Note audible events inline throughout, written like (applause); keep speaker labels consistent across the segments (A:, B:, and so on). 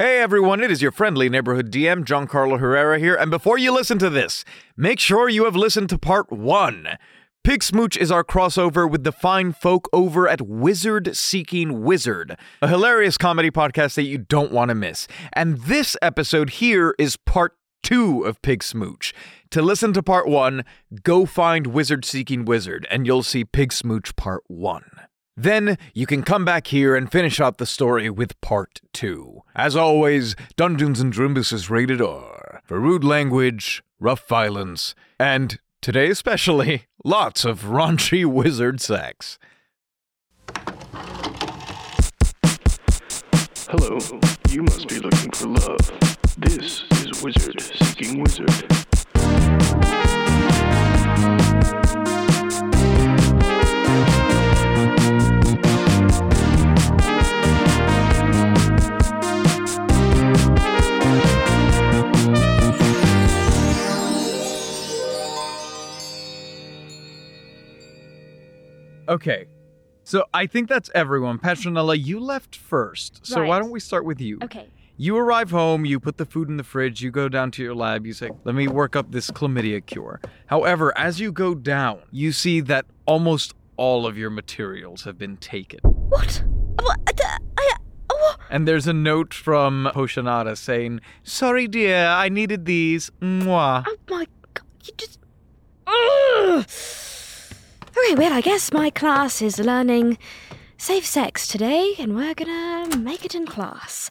A: Hey everyone, it is your friendly neighborhood DM, Giancarlo Herrera here, and before you listen to this, make sure you have listened to part one. Pig Smooch is our crossover with the fine folk over at Wizard Seeking Wizard, a hilarious comedy podcast that you don't want to miss. And this episode here is part two of Pig Smooch. To listen to part one, go find Wizard Seeking Wizard, and you'll see Pig Smooch part one. Then you can come back here and finish out the story with part two. As always, Dungeons and Drimbus is rated R for rude language, rough violence, and today especially, (laughs) lots of raunchy (laughs) wizard sex.
B: Hello, you must be looking for love. This is Wizard Seeking Wizard.
A: Okay. So I think that's everyone. Petronella, you left first. So why
C: Right.
A: don't we start with you?
C: Okay.
A: You arrive home, you put the food in the fridge, you go down to your lab, you say, Let me work up this chlamydia cure. However, as you go down, you see that almost all of your materials have been taken.
C: What? What? I, I, oh,
A: And there's a note from Poshanada saying, Sorry, dear, I needed these. Mwah.
C: oh my god! You just. Ugh. Okay, well, I guess my class is learning safe sex today, and we're gonna make it in class.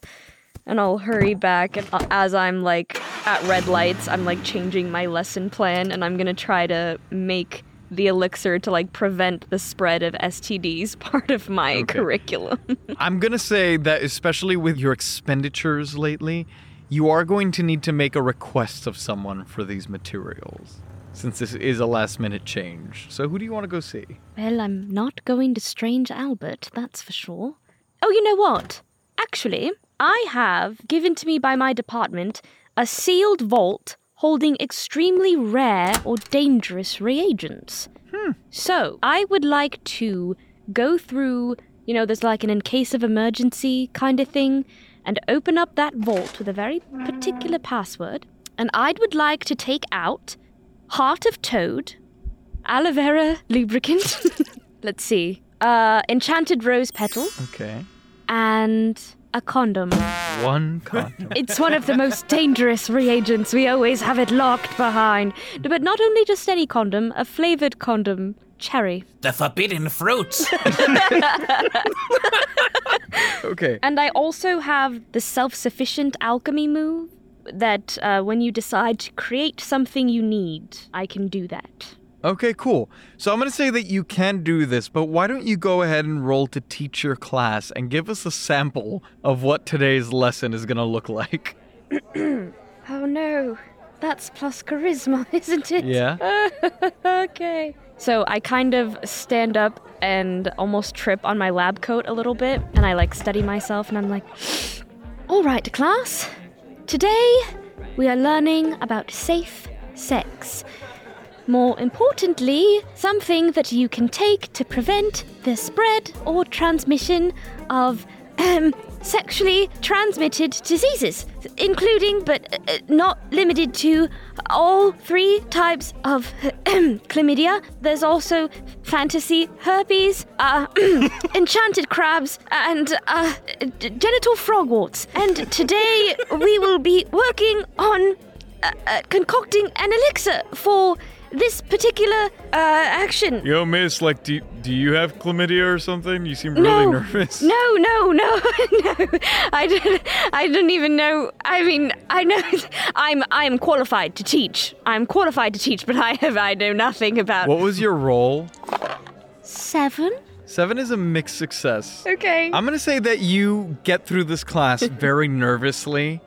C: And I'll hurry back, and uh, as I'm like at red lights, I'm like changing my lesson plan, and I'm gonna try to make the elixir to like prevent the spread of STDs (laughs) part of my
A: Okay.
C: curriculum. (laughs)
A: I'm going to say that, especially with your expenditures lately, you are going to need to make a request of someone for these materials. Since this is a last minute change. So, who do you want to go see?
C: Well, I'm not going to Strange Albert, that's for sure. Oh, you know what? Actually, I have given to me by my department a sealed vault holding extremely rare or dangerous reagents. Hmm. So, I would like to go through, you know, there's like an in case of emergency kind of thing, and open up that vault with a very particular password. And I would would like to take out Heart of Toad, aloe vera lubricant. (laughs) Let's see. Uh, enchanted rose petal
A: Okay.
C: and a condom.
A: One condom.
C: It's one of the most dangerous reagents. We always have it locked behind. But not only just any condom, a flavored condom. Cherry.
D: The forbidden fruit. (laughs) (laughs)
A: okay.
C: And I also have the self sufficient alchemy move that uh, when you decide to create something you need, I can do that.
A: Okay, cool. So I'm going to say that you can do this, but why don't you go ahead and roll to teach your class and give us a sample of what today's lesson is going to look like? (clears throat)
C: Oh no. That's plus charisma, (laughs) isn't it?
A: Yeah? (laughs)
C: okay. So I kind of stand up and almost trip on my lab coat a little bit, and I like study myself, and I'm like, all right, class. Today we are learning about safe sex. More importantly, something that you can take to prevent the spread or transmission of (clears throat) um, sexually transmitted diseases, including but uh, not limited to all three types of (clears throat) chlamydia. There's also fantasy herpes, uh, (clears throat) enchanted crabs, and uh, genital frogwarts. And today we will be working on uh, uh, concocting an elixir for this particular uh, action.
A: Yo, miss, like, do, do you have chlamydia or something? You seem really
C: no, nervous. (laughs) no, no, no, (laughs) no. I don't. I don't even know. I mean, I know. (laughs) I'm. I am qualified to teach. I'm qualified to teach, but I have. I know nothing about.
A: What was your roll?
C: Seven.
A: Seven is a mixed success.
C: Okay.
A: I'm going to say that you get through this class very nervously,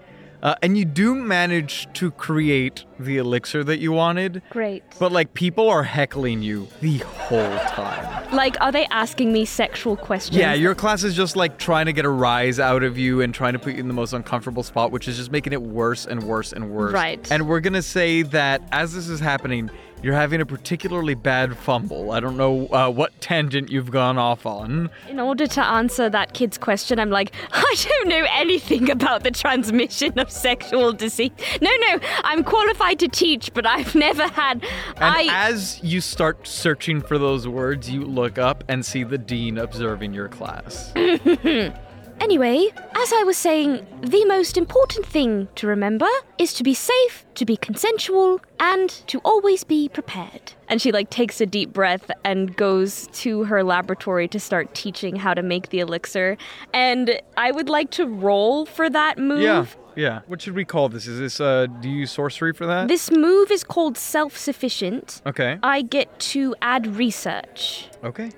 A: uh, and you do manage to create the elixir that you wanted.
C: Great.
A: But like people are heckling you the whole time.
C: Like, are they asking me sexual questions?
A: Yeah, your class is just like trying to get a rise out of you and trying to put you in the most uncomfortable spot, which is just making it worse and worse and worse.
C: Right.
A: And we're gonna say that as this is happening, you're having a particularly bad fumble. I don't know uh, what tangent you've gone off on.
C: In order to answer that kid's question, I'm like, (laughs) I don't know anything about the transmission of sexual disease. No, no, I'm qualified to teach, but I've never had.
A: And
C: I.
A: as you start searching for those words, you look up and see the dean observing your class. (laughs)
C: Anyway, as I was saying, the most important thing to remember is to be safe, to be consensual, and to always be prepared. And she like takes a deep breath and goes to her laboratory to start teaching how to make the elixir. And I would like to roll for that move.
A: yeah, yeah. What should we call this? Is this uh do you use sorcery for that?
C: This move is called self-sufficient.
A: okay.
C: I get to add research.
A: Okay.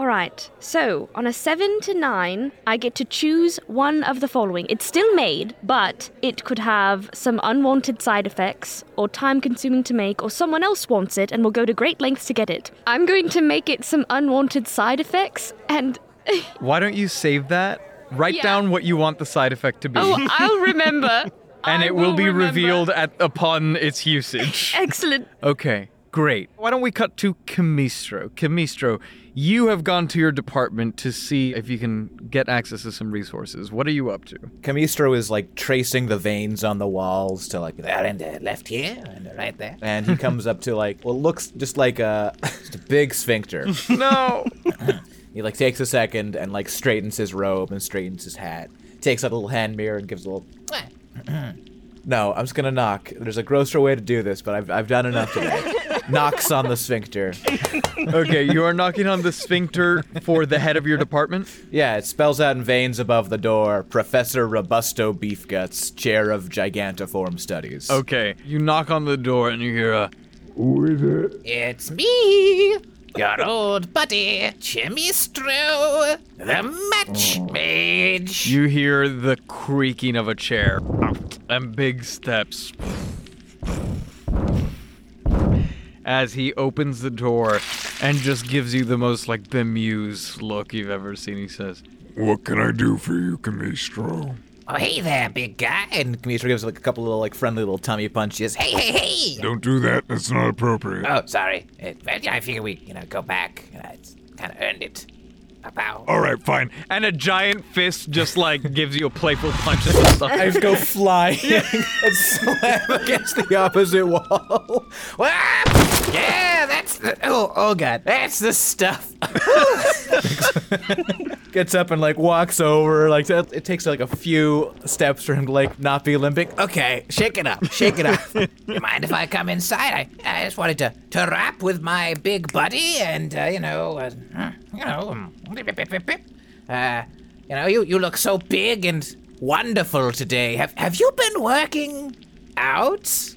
C: All right. So, on a 7 to 9, I get to choose one of the following. It's still made, but it could have some unwanted side effects, or time consuming to make, or someone else wants it and will go to great lengths to get it. I'm going to make it some unwanted side effects, and. (laughs)
A: Why don't you save that? Write
C: Yeah.
A: down what you want the side effect to be.
C: Oh, I'll (laughs) remember.
A: and
C: I
A: it will, be
C: remember.
A: revealed at upon its usage.
C: Excellent.
A: okay, great. Why don't we cut to Camistro? Camistro, you have gone to your department to see if you can get access to some resources. What are you up to?
D: Camistro is like tracing the veins on the walls to like there and uh, left here and right there. And he (laughs) comes up to like well, looks just like a, (laughs) just a big sphincter. (laughs)
A: No.
D: He like takes a second and like straightens his robe and straightens his hat. Takes out a little hand mirror and gives a little. (clears throat) no, I'm just gonna knock. There's a grosser way to do this, but I've I've done enough today. (laughs) Knocks on the sphincter.
A: okay, you are knocking on the sphincter for the head of your department.
D: Yeah, it spells out in veins above the door Professor Robusto Beefguts, Chair of Gigantiform Studies.
A: Okay, you knock on the door and you hear a.
B: Who is it?
E: It's me, your old buddy, Jimmy Chimistro, the Match Mage.
A: You hear the creaking of a chair and big steps as he opens the door and just gives you the most like bemused look you've ever seen. He says,
B: What can I do for you, Camistro?
E: Oh, hey there, big guy.
D: And Camistro gives like a couple little like friendly little tummy punches.
E: Hey, hey, hey.
B: Don't do that. That's not appropriate.
E: Oh, sorry. Uh, but I figure we, you know, go back. Uh, it's kind of earned it. Bow, bow.
B: All right, fine.
A: and a giant fist just like (laughs) gives you a playful punch in the stomach.
D: I just go flying (laughs) and slam against the opposite wall. (laughs)
E: Ah! Yeah, that's the. Oh, oh, God. That's the stuff. (laughs)
D: Gets up and like walks over. Like it takes like a few steps for him to like not be limping.
E: Okay, shake it up, shake it up. you mind if I come inside? I, I just wanted to, to rap with my big buddy and, uh, you know, uh, you know, um, uh, you know, you, you look so big and wonderful today. Have, have you been working out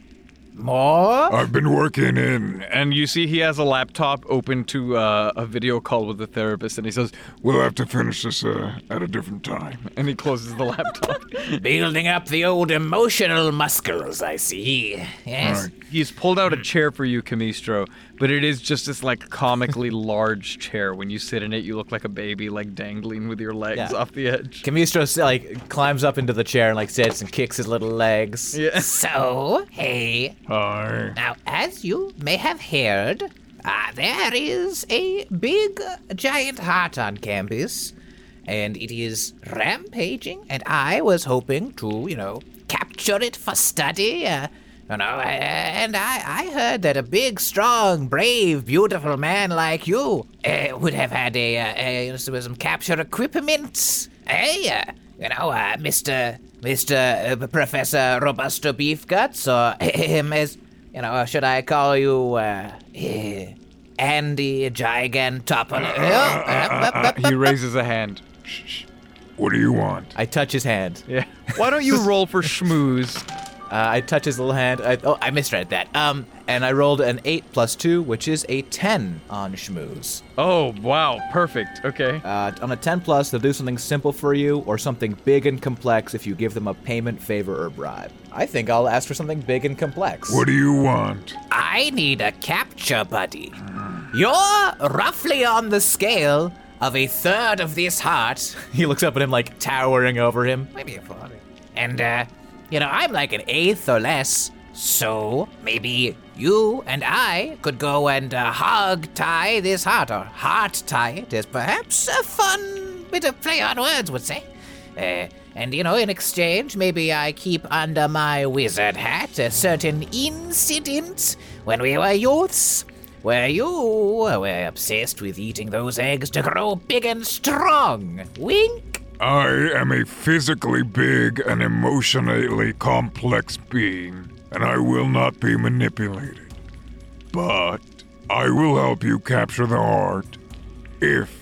E: more?
B: I've been working in.
A: And you see he has a laptop open to uh, a video call with the therapist, and he says,
B: We'll have to finish this uh, at a different time. (laughs)
A: and he closes the laptop. (laughs)
E: Building up the old emotional muscles, I see. Yes.
B: All right.
A: He's pulled out a chair for you, Camistro, but it is just this like comically (laughs) large chair. When you sit in it, you look like a baby, like dangling with your legs
D: Yeah.
A: off the edge.
D: Camistro like climbs up into the chair and like sits and kicks his little legs.
A: Yeah. (laughs)
E: So, hey,
B: Hi.
E: Now, as you may have heard, uh, there is a big uh, giant heart on campus, and it is rampaging, and I was hoping to, you know, capture it for study. Uh, you know, and I, I heard that a big, strong, brave, beautiful man like you uh, would have had a, uh, a some capture equipment. Hey, uh, you know, uh, Mister Mister uh, Professor Robusto Beefguts, or (laughs) him as you know, should I call you uh, eh, Andy Gigantopoulos? (laughs)
A: he raises a hand.
B: What do you want?
D: I touch his hand.
A: Yeah. Why don't you roll for schmooze?
D: Uh, I touch his little hand. I, oh, I misread that. Um, and I rolled an eight plus two, which is a ten on schmooze.
A: Oh, wow. Perfect. Okay.
D: Uh, on a 10 plus, they'll do something simple for you or something big and complex if you give them a payment, favor, or bribe. I think I'll ask for something big and complex.
F: What do you want?
E: I need a capture buddy. You're roughly on the scale of a third of this heart. (laughs)
D: He looks up at him like towering over him.
E: Maybe a fourth. And, uh, you know, I'm like an eighth or less. So maybe you and I could go and uh, hog tie this heart, or heart tie it, is perhaps a fun bit of play on words, would say. Uh, and you know, in exchange, maybe I keep under my wizard hat a certain incident when we were youths, where you were obsessed with eating those eggs to grow big and strong. Wink.
F: I am a physically big and emotionally complex being, and I will not be manipulated. But I will help you capture the heart if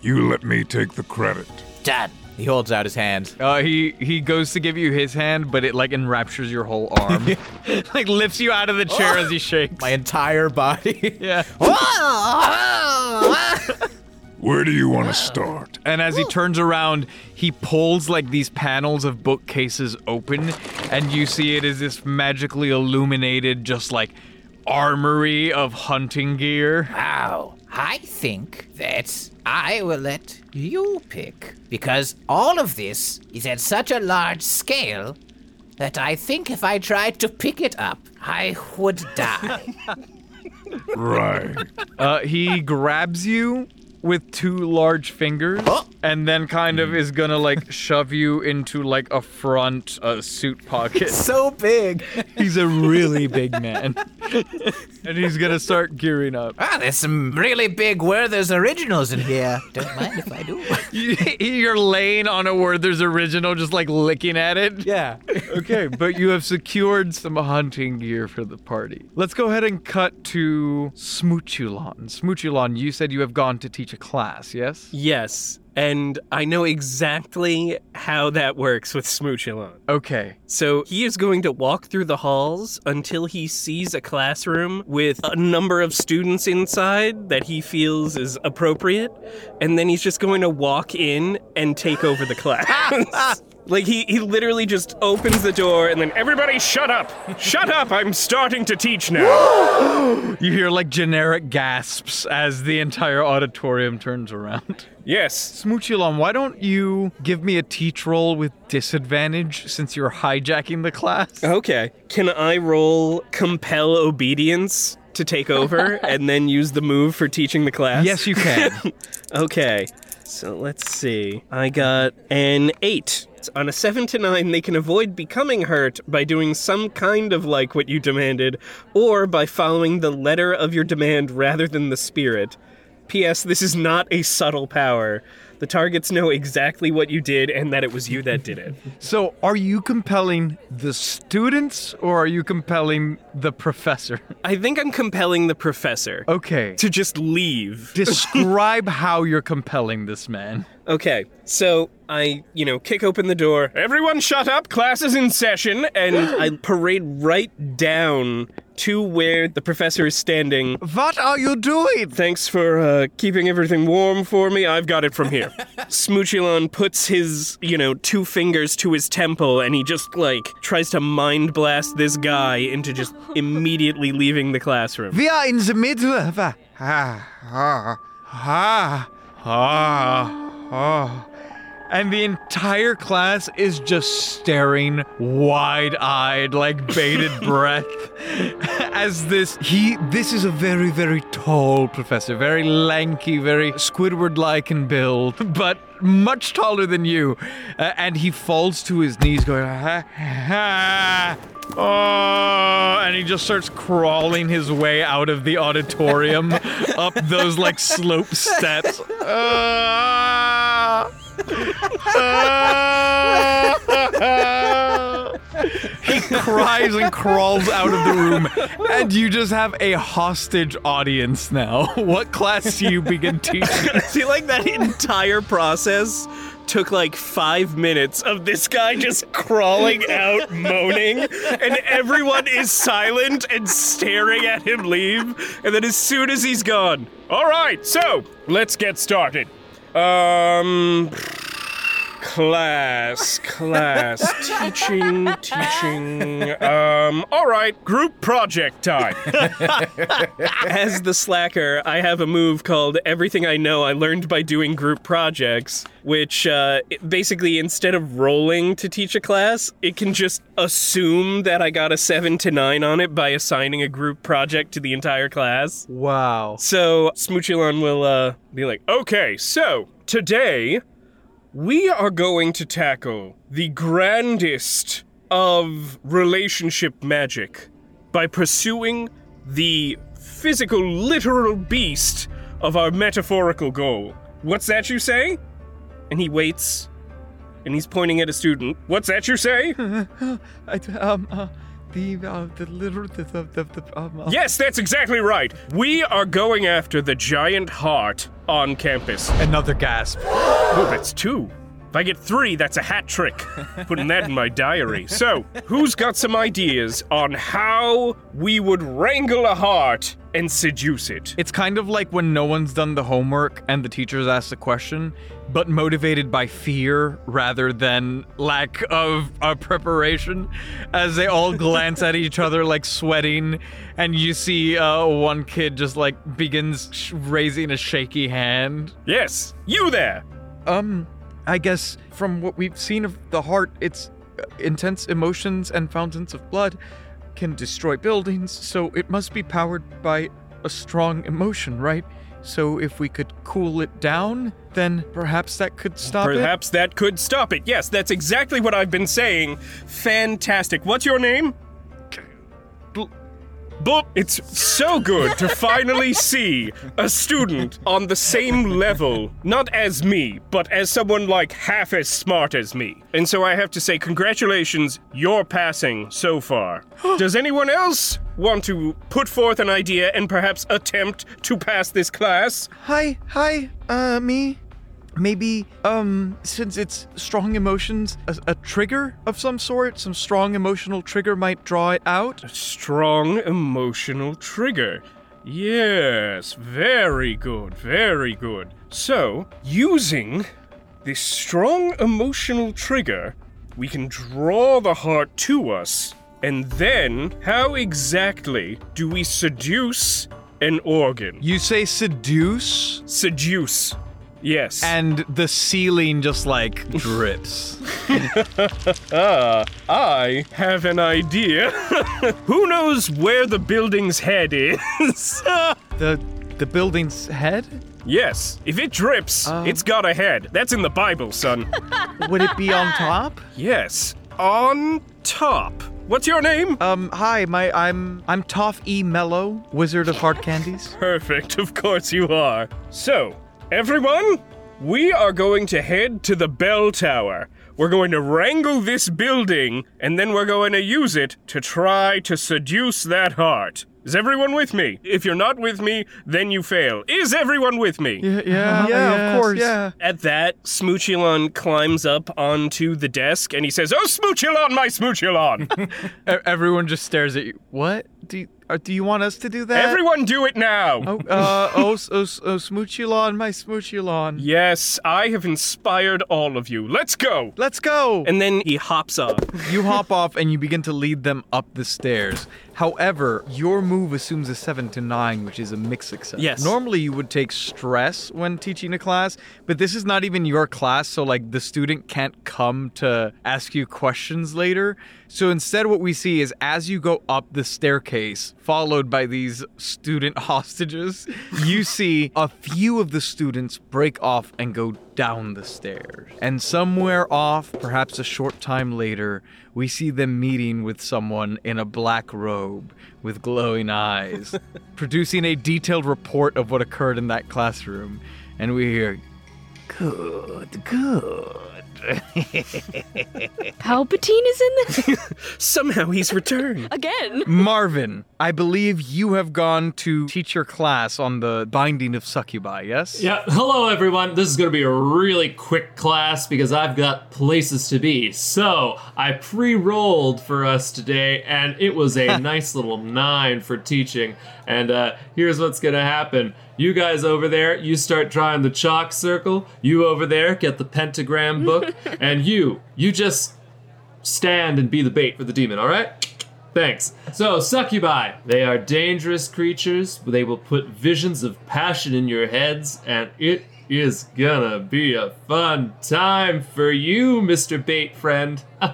F: you let me take the credit.
E: Dad,
D: He holds out his hand.
A: Uh, he he goes to give you his hand, but it like enraptures your whole arm, (laughs) like lifts you out of the chair as he (laughs) shakes.
D: My entire body.
A: yeah. (laughs)
F: Where do you want to start?
A: And as he turns around, he pulls like these panels of bookcases open, and you see it is this magically illuminated, just like armory of hunting gear.
E: Wow. I think that I will let you pick because all of this is at such a large scale that I think if I tried to pick it up, I would die. (laughs)
F: Right.
A: Uh, he grabs you with two large fingers, and then kind of is gonna like (laughs) shove you into like a front uh, suit pocket.
D: so big. (laughs)
A: He's a really big man, (laughs) and he's gonna start gearing up.
E: ah, there's some really big Werther's originals in here. Don't mind if I do.
A: You- You're laying on a Werther's original, just like licking at it.
D: Yeah.
A: Okay, but you have secured some hunting gear for the party. Let's go ahead and cut to Smoochulon. Smoochulon, you said you have gone to teach a class, yes?
G: Yes, and I know exactly how that works with Smooch alone.
A: Okay.
G: So he is going to walk through the halls until he sees a classroom with a number of students inside that he feels is appropriate, and then he's just going to walk in and take over the (laughs) class. Like he, he literally just opens the door and then everybody shut up! Shut up! I'm starting to teach now. (gasps)
A: You hear like generic gasps as the entire auditorium turns around.
G: yes.
A: Smoochulon, why don't you give me a teach roll with disadvantage since you're hijacking the class?
G: Okay. Can I roll compel obedience to take over (laughs) and then use the move for teaching the class?
A: Yes, you can. (laughs)
G: Okay. So let's see. I got an 8. On a 7 to 9, they can avoid becoming hurt by doing some kind of like what you demanded, or by following the letter of your demand rather than the spirit. P.S. This is not a subtle power. The targets know exactly what you did and that it was you that did it. (laughs)
A: so, are you compelling the students or are you compelling the professor? (laughs)
G: I think I'm compelling the professor
A: Okay.
G: to just leave. (laughs)
A: Describe how you're compelling this man.
G: Okay, so I, you know, kick open the door. Everyone shut up, class is in session, and (gasps) I parade right down to where the professor is standing.
A: What are you doing?
G: Thanks for uh, keeping everything warm for me. I've got it from here. (laughs) Smoochulon puts his, you know, two fingers to his temple and he just, like, tries to mind blast this guy into just immediately leaving the classroom.
A: We are in the middle of a. Ah, ah, ah, ah, ah. And the entire class is just staring wide eyed, like bated (laughs) breath. As this, he, this is a very, very tall professor, very lanky, very Squidward like in build, but much taller than you. Uh, and he falls to his knees, going, ah, ah, oh, and he just starts crawling his way out of the auditorium (laughs) up those like slope steps. (laughs) Ah. (laughs) He cries and crawls out of the room, and you just have a hostage audience now. (laughs) What class do you begin (laughs) teaching?
G: Feel like that entire process took like five minutes of this guy just crawling out, moaning, and everyone is silent and staring at him leave. And then as soon as he's gone, all right, so let's get started. Um, class, class, (laughs) teaching, teaching. Um, all right, group project time. (laughs) As the slacker, I have a move called Everything I Know I Learned by Doing Group Projects, which uh, basically, instead of rolling to teach a class, it can just assume that I got a 7 to 9 on it by assigning a group project to the entire class.
A: Wow.
G: So Smoochulon will uh, be like, okay, so today we are going to tackle the grandest of relationship magic by pursuing the physical, literal beast of our metaphorical goal. What's that you say? And he waits, and he's pointing at a student. What's that you say? (laughs)
A: I, um, uh, the, uh, the little, the, the, the, the um, uh,
G: yes, that's exactly right. We are going after the giant heart on campus.
A: Another gasp.
G: Oh, that's two. If I get three, that's a hat trick. Putting that in my diary. So, who's got some ideas on how we would wrangle a heart and seduce it?
A: It's kind of like when no one's done the homework and the teachers ask the question, but motivated by fear rather than lack of uh, preparation, as they all glance at each other like sweating, and you see uh, one kid just like begins sh- raising a shaky hand.
G: Yes, you there.
A: Um, I guess from what we've seen of the heart, its uh, intense emotions and fountains of blood can destroy buildings, so it must be powered by a strong emotion, right? So if we could cool it down, then perhaps that could stop it.
G: Perhaps that could stop it. Yes, that's exactly what I've been saying. Fantastic. What's your name? Boop. It's so good to (laughs) finally see a student on the same level, not as me, but as someone like half as smart as me. And so I have to say, congratulations, you're passing so far. (gasps) Does anyone else want to put forth an idea and perhaps attempt to pass this class?
A: Hi, hi, uh, me. Maybe, um, since it's strong emotions, a, a trigger of some sort, some strong emotional trigger might draw it out.
G: A strong emotional trigger. Yes, very good, very good. So, using this strong emotional trigger, we can draw the heart to us. And then, how exactly do we seduce an organ?
A: You say seduce,
G: Seduce. Yes.
A: and the ceiling just like drips.
G: Ah, (laughs) (laughs) I have an idea. (laughs) Who knows where the building's head is?
A: the the building's head?
G: yes, if it drips, it's got a head. That's in the Bible, son.
A: Would it be on top?
G: yes, on top. What's your name?
A: Um, hi, my I'm I'm Toph E Mellow, Wizard of Heart Candies.
G: Perfect, of course you are. So, everyone, we are going to head to the bell tower. We're going to wrangle this building, and then we're going to use it to try to seduce that heart. Is everyone with me? If you're not with me, then you fail. Is everyone with me?
A: Yeah, yeah, uh-huh. of course. Yeah.
G: At that, Smoochulon climbs up onto the desk and he says, Oh, Smoochulon, my Smoochulon! (laughs)
A: E- everyone just stares at you. What? Do you, do you want us to do that?
G: Everyone do it now!
A: Oh, uh, oh, oh, oh, Smoochulon, my Smoochulon.
G: Yes, I have inspired all of you. Let's go!
A: Let's go.
G: And then he hops off.
A: You hop (laughs) off and you begin to lead them up the stairs. However, your move assumes a 7 to 9, which is a mixed success.
G: Yes.
A: Normally you would take stress when teaching a class, but this is not even your class, so like the student can't come to ask you questions later. So instead what we see is as you go up the staircase, followed by these student (laughs) hostages, you see a few of the students break off and go down the stairs. And somewhere off, perhaps a short time later, we see them meeting with someone in a black robe with glowing eyes, (laughs) producing a detailed report of what occurred in that classroom. And we hear, Good, good. (laughs)
C: Palpatine is in this (laughs)
G: Somehow he's returned.
C: again.
A: Marvin, I believe you have gone to teach your class on the binding of succubi, yes?
H: Yeah, hello everyone. This is going to be a really quick class because I've got places to be. So, I pre rolled for us today and it was a (laughs) nice little nine for teaching. And uh, here's what's going to happen you guys over there, you start drawing the chalk circle. You over there, get the pentagram book. (laughs) and you, you just stand and be the bait for the demon, all right? Thanks. So, succubi, they are dangerous creatures. They will put visions of passion in your heads, and it is gonna be a fun time for you, Mr. Bait Friend. (laughs)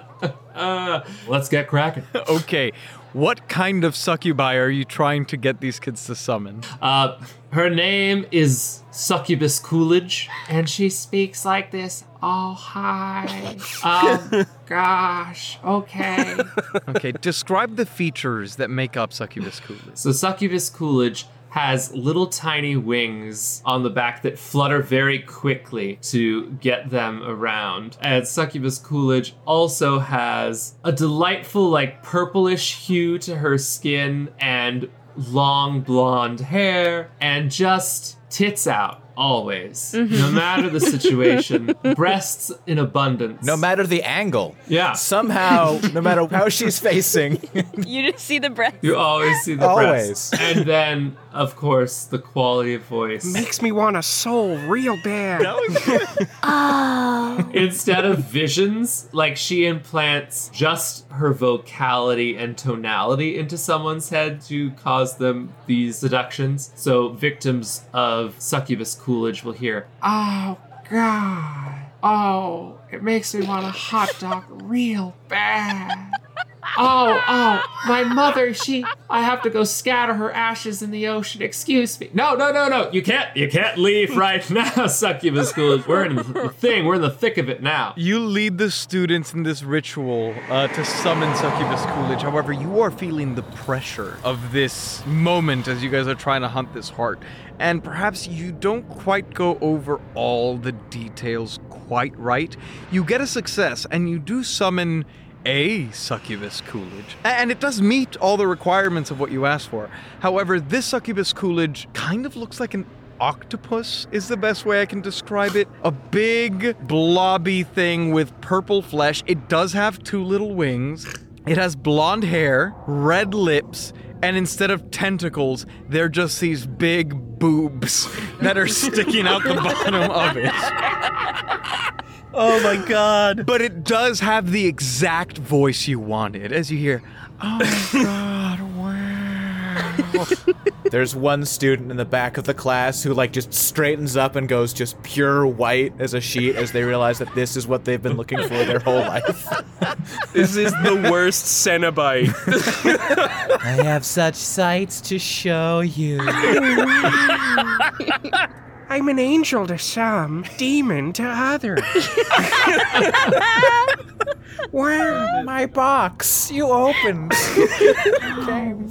H: Uh, let's get cracking. (laughs)
A: Okay, what kind of succubi are you trying to get these kids to summon?
H: Uh, her name is Succubus Coolidge.
E: And she speaks like this. Oh, hi. (laughs) Oh, gosh. Okay. (laughs)
A: Okay, describe the features that make up succubus coolidge.
H: So Succubus Coolidge has little tiny wings on the back that flutter very quickly to get them around. And Succubus Coolidge also has a delightful, like, purplish hue to her skin and long blonde hair and just tits out always. Mm-hmm. No matter the situation, (laughs) breasts in abundance.
D: No matter the angle.
H: Yeah.
D: Somehow, no matter how she's facing, (laughs)
C: You just see the breasts.
H: You always see the
D: Always.
H: breasts. And then, of course, the quality of voice.
G: Makes me want a soul real bad. Oh.
H: Instead of visions, like she implants just her vocality and tonality into someone's head to cause them these seductions. So victims of succubus coolidge will hear,
E: Oh, God. Oh, it makes me want a hot dog real bad. Oh, oh, my mother, she. I have to go scatter her ashes in the ocean. Excuse me.
H: No, no, no, no! You can't, you can't leave right (laughs) now, succubus coolidge. We're in the thing. We're in the thick of it now.
A: You lead the students in this ritual uh, to summon Succubus Coolidge. However, you are feeling the pressure of this moment as you guys are trying to hunt this heart. And perhaps you don't quite go over all the details quite right. You get a success and you do summon a Succubus Coolidge. And it does meet all the requirements of what you asked for. However, this Succubus Coolidge kind of looks like an octopus is the best way I can describe it. A big blobby thing with purple flesh. It does have two little wings. It has blonde hair, red lips, and instead of tentacles, they're just these big boobs (laughs) that are sticking out the bottom of it. (laughs)
G: Oh my god. (laughs)
A: But it does have the exact voice you wanted as you hear, Oh (laughs) god, wow.
D: there's one student in the back of the class who like just straightens up and goes just pure white as a sheet as they realize that this is what they've been looking for their whole life. (laughs)
G: This is the worst Cenobite.
D: I have such sights to show you.
G: I'm an angel to some, demon to others. (laughs) wow.
D: My box, you opened.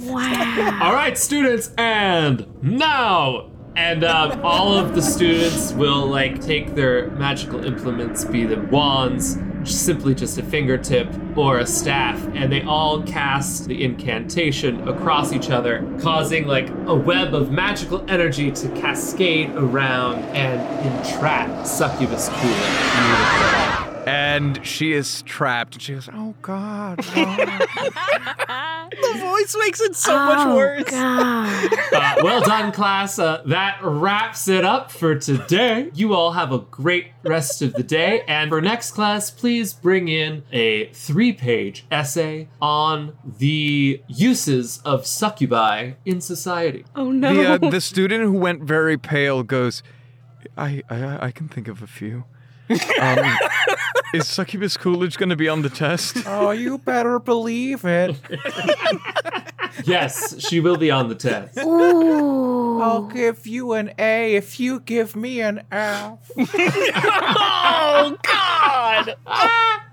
D: Wow.
H: All right, students, and now. And uh, all of the students will like take their magical implements, be them wands, simply just a fingertip or a staff, and they all cast the incantation across each other, causing like a web of magical energy to cascade around and entrap Succubus Coolidge.
A: And she is trapped. She goes, Oh god. God." (laughs)
G: The voice makes it so much worse.
H: Uh, well done, class. Uh, that wraps it up for today. You all have a great rest of the day. And for next class, please bring in a three page essay on the uses of succubi in society.
C: Oh no.
A: the, uh, the student who went very pale goes, I, I, I can think of a few. (laughs) Um, is Succubus Coolidge going to be on the test?
D: oh, you better believe it. (laughs)
H: Yes, she will be on the test.
D: I'll give you an A if you give me an F. (laughs)
G: Oh god.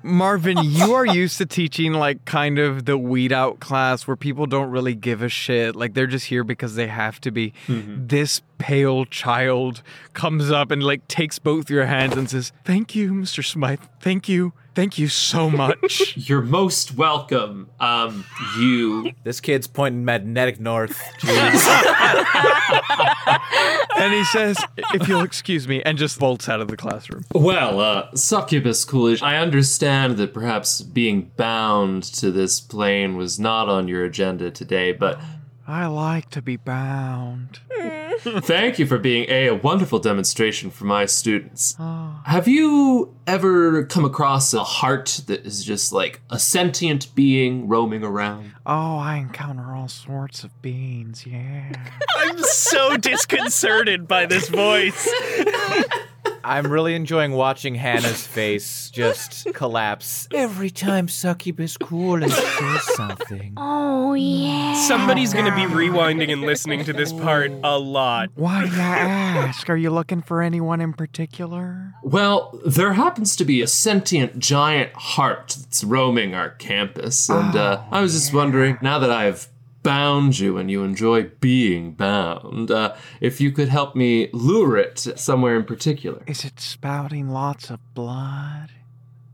A: Marvin, you are used to teaching like kind of the weed out class where people don't really give a shit. Like they're just here because they have to be. Mm-hmm. This pale child comes up and like takes both your hands and says, Thank you, Mr. Smythe. Thank you. Thank you so much. (laughs)
H: You're most welcome. Um, you.
D: This kid's pointing magnetic north. (laughs)
A: And he says, If you'll excuse me, and just bolts out of the classroom.
H: Well, uh, Succubus Coolidge, I understand that perhaps being bound to this plane was not on your agenda today, but
A: I like to be bound. (laughs)
H: thank you for being a, a wonderful demonstration for my students. Ah. Have you ever come across a heart that is just like a sentient being roaming around?
A: Oh, I encounter all sorts of beings, yeah. (laughs)
G: I'm so disconcerted by this voice. (laughs)
D: I'm really enjoying watching Hannah's face just collapse every time Succubus Coolidge says something.
C: Oh, yeah.
G: Somebody's gonna be rewinding and listening to this part a lot.
A: Why do you ask? Are you looking for anyone in particular?
H: Well, there happens to be a sentient giant heart that's roaming our campus, and uh, I was just wondering, now that I've bound you and you enjoy being bound, uh, if you could help me lure it somewhere in particular.
A: Is it spouting lots of blood?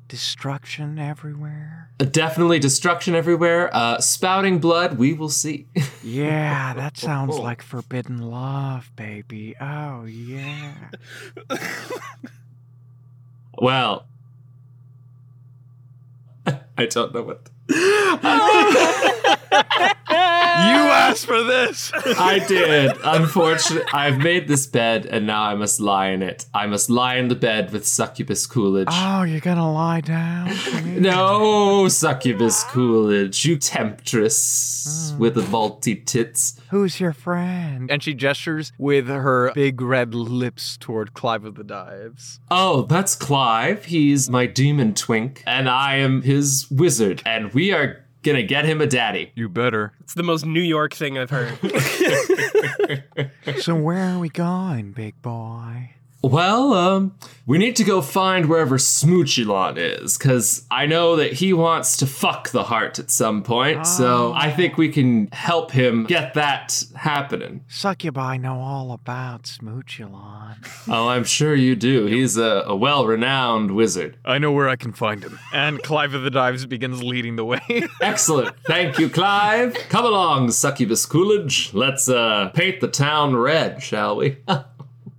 A: Destruction everywhere?
H: Uh, Definitely destruction everywhere. Uh, spouting blood, we will see. (laughs)
A: Yeah, that sounds like forbidden love, baby. Oh, yeah. (laughs)
H: well, (laughs) I don't know what.
A: You (laughs) asked for this!
H: I did. Unfortunately, I've made this bed and now I must lie in it. I must lie in the bed with Succubus Coolidge.
A: Oh, you're gonna lie down?
H: No, Succubus Coolidge, you temptress hmm. with the vaulty tits.
A: Who's your friend? And she gestures with her big red lips toward Clive of the Dives.
H: Oh, that's Clive. He's my demon twink, and I am his wizard, and we are gonna get him a daddy.
A: You better.
G: It's the most New York thing I've heard. (laughs)
A: So, where are we going, big boy?
H: Well, um, we need to go find wherever Smoochulon is, because I know that he wants to fuck the heart at some point, so I think we can help him get that happening.
A: Succubi know all about Smoochulon. (laughs)
H: Oh, I'm sure you do. He's a, a well renowned wizard.
A: I know where I can find him. And Clive of the Dives begins leading the way. (laughs)
H: Excellent. Thank you, Clive. Come along, Succubus Coolidge. Let's uh, paint the town red, shall we? (laughs)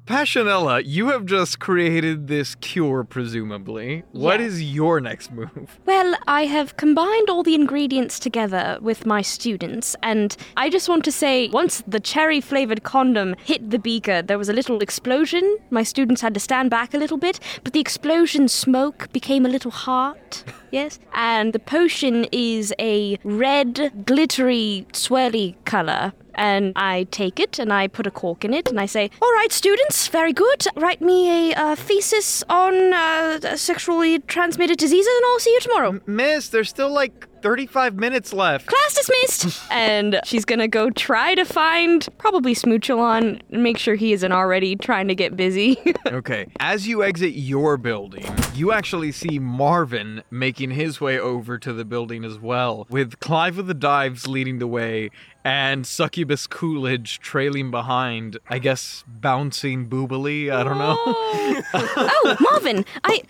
A: Passionella, you have just created this cure, presumably. What is your next move?
C: Well, I have combined all the ingredients together with my students, and I just want to say once the cherry flavored condom hit the beaker, there was a little explosion. My students had to stand back a little bit, but the explosion smoke became a little heart. (laughs) Yes. And the potion is a red, glittery, swirly color. And I take it and I put a cork in it and I say, All right, students, very good. Write me a uh, thesis on uh, sexually transmitted diseases and I'll see you tomorrow.
A: Miss, there's still like 35 minutes left.
C: Class dismissed! (laughs) and she's gonna go try to find probably Smoochulon and make sure he isn't already trying to get busy. (laughs)
A: Okay. As you exit your building, you actually see Marvin making his way over to the building as well, with Clive of the Dives leading the way and Succubus Coolidge trailing behind, I guess bouncing boobily, I don't know. (laughs)
C: oh, Marvin! I.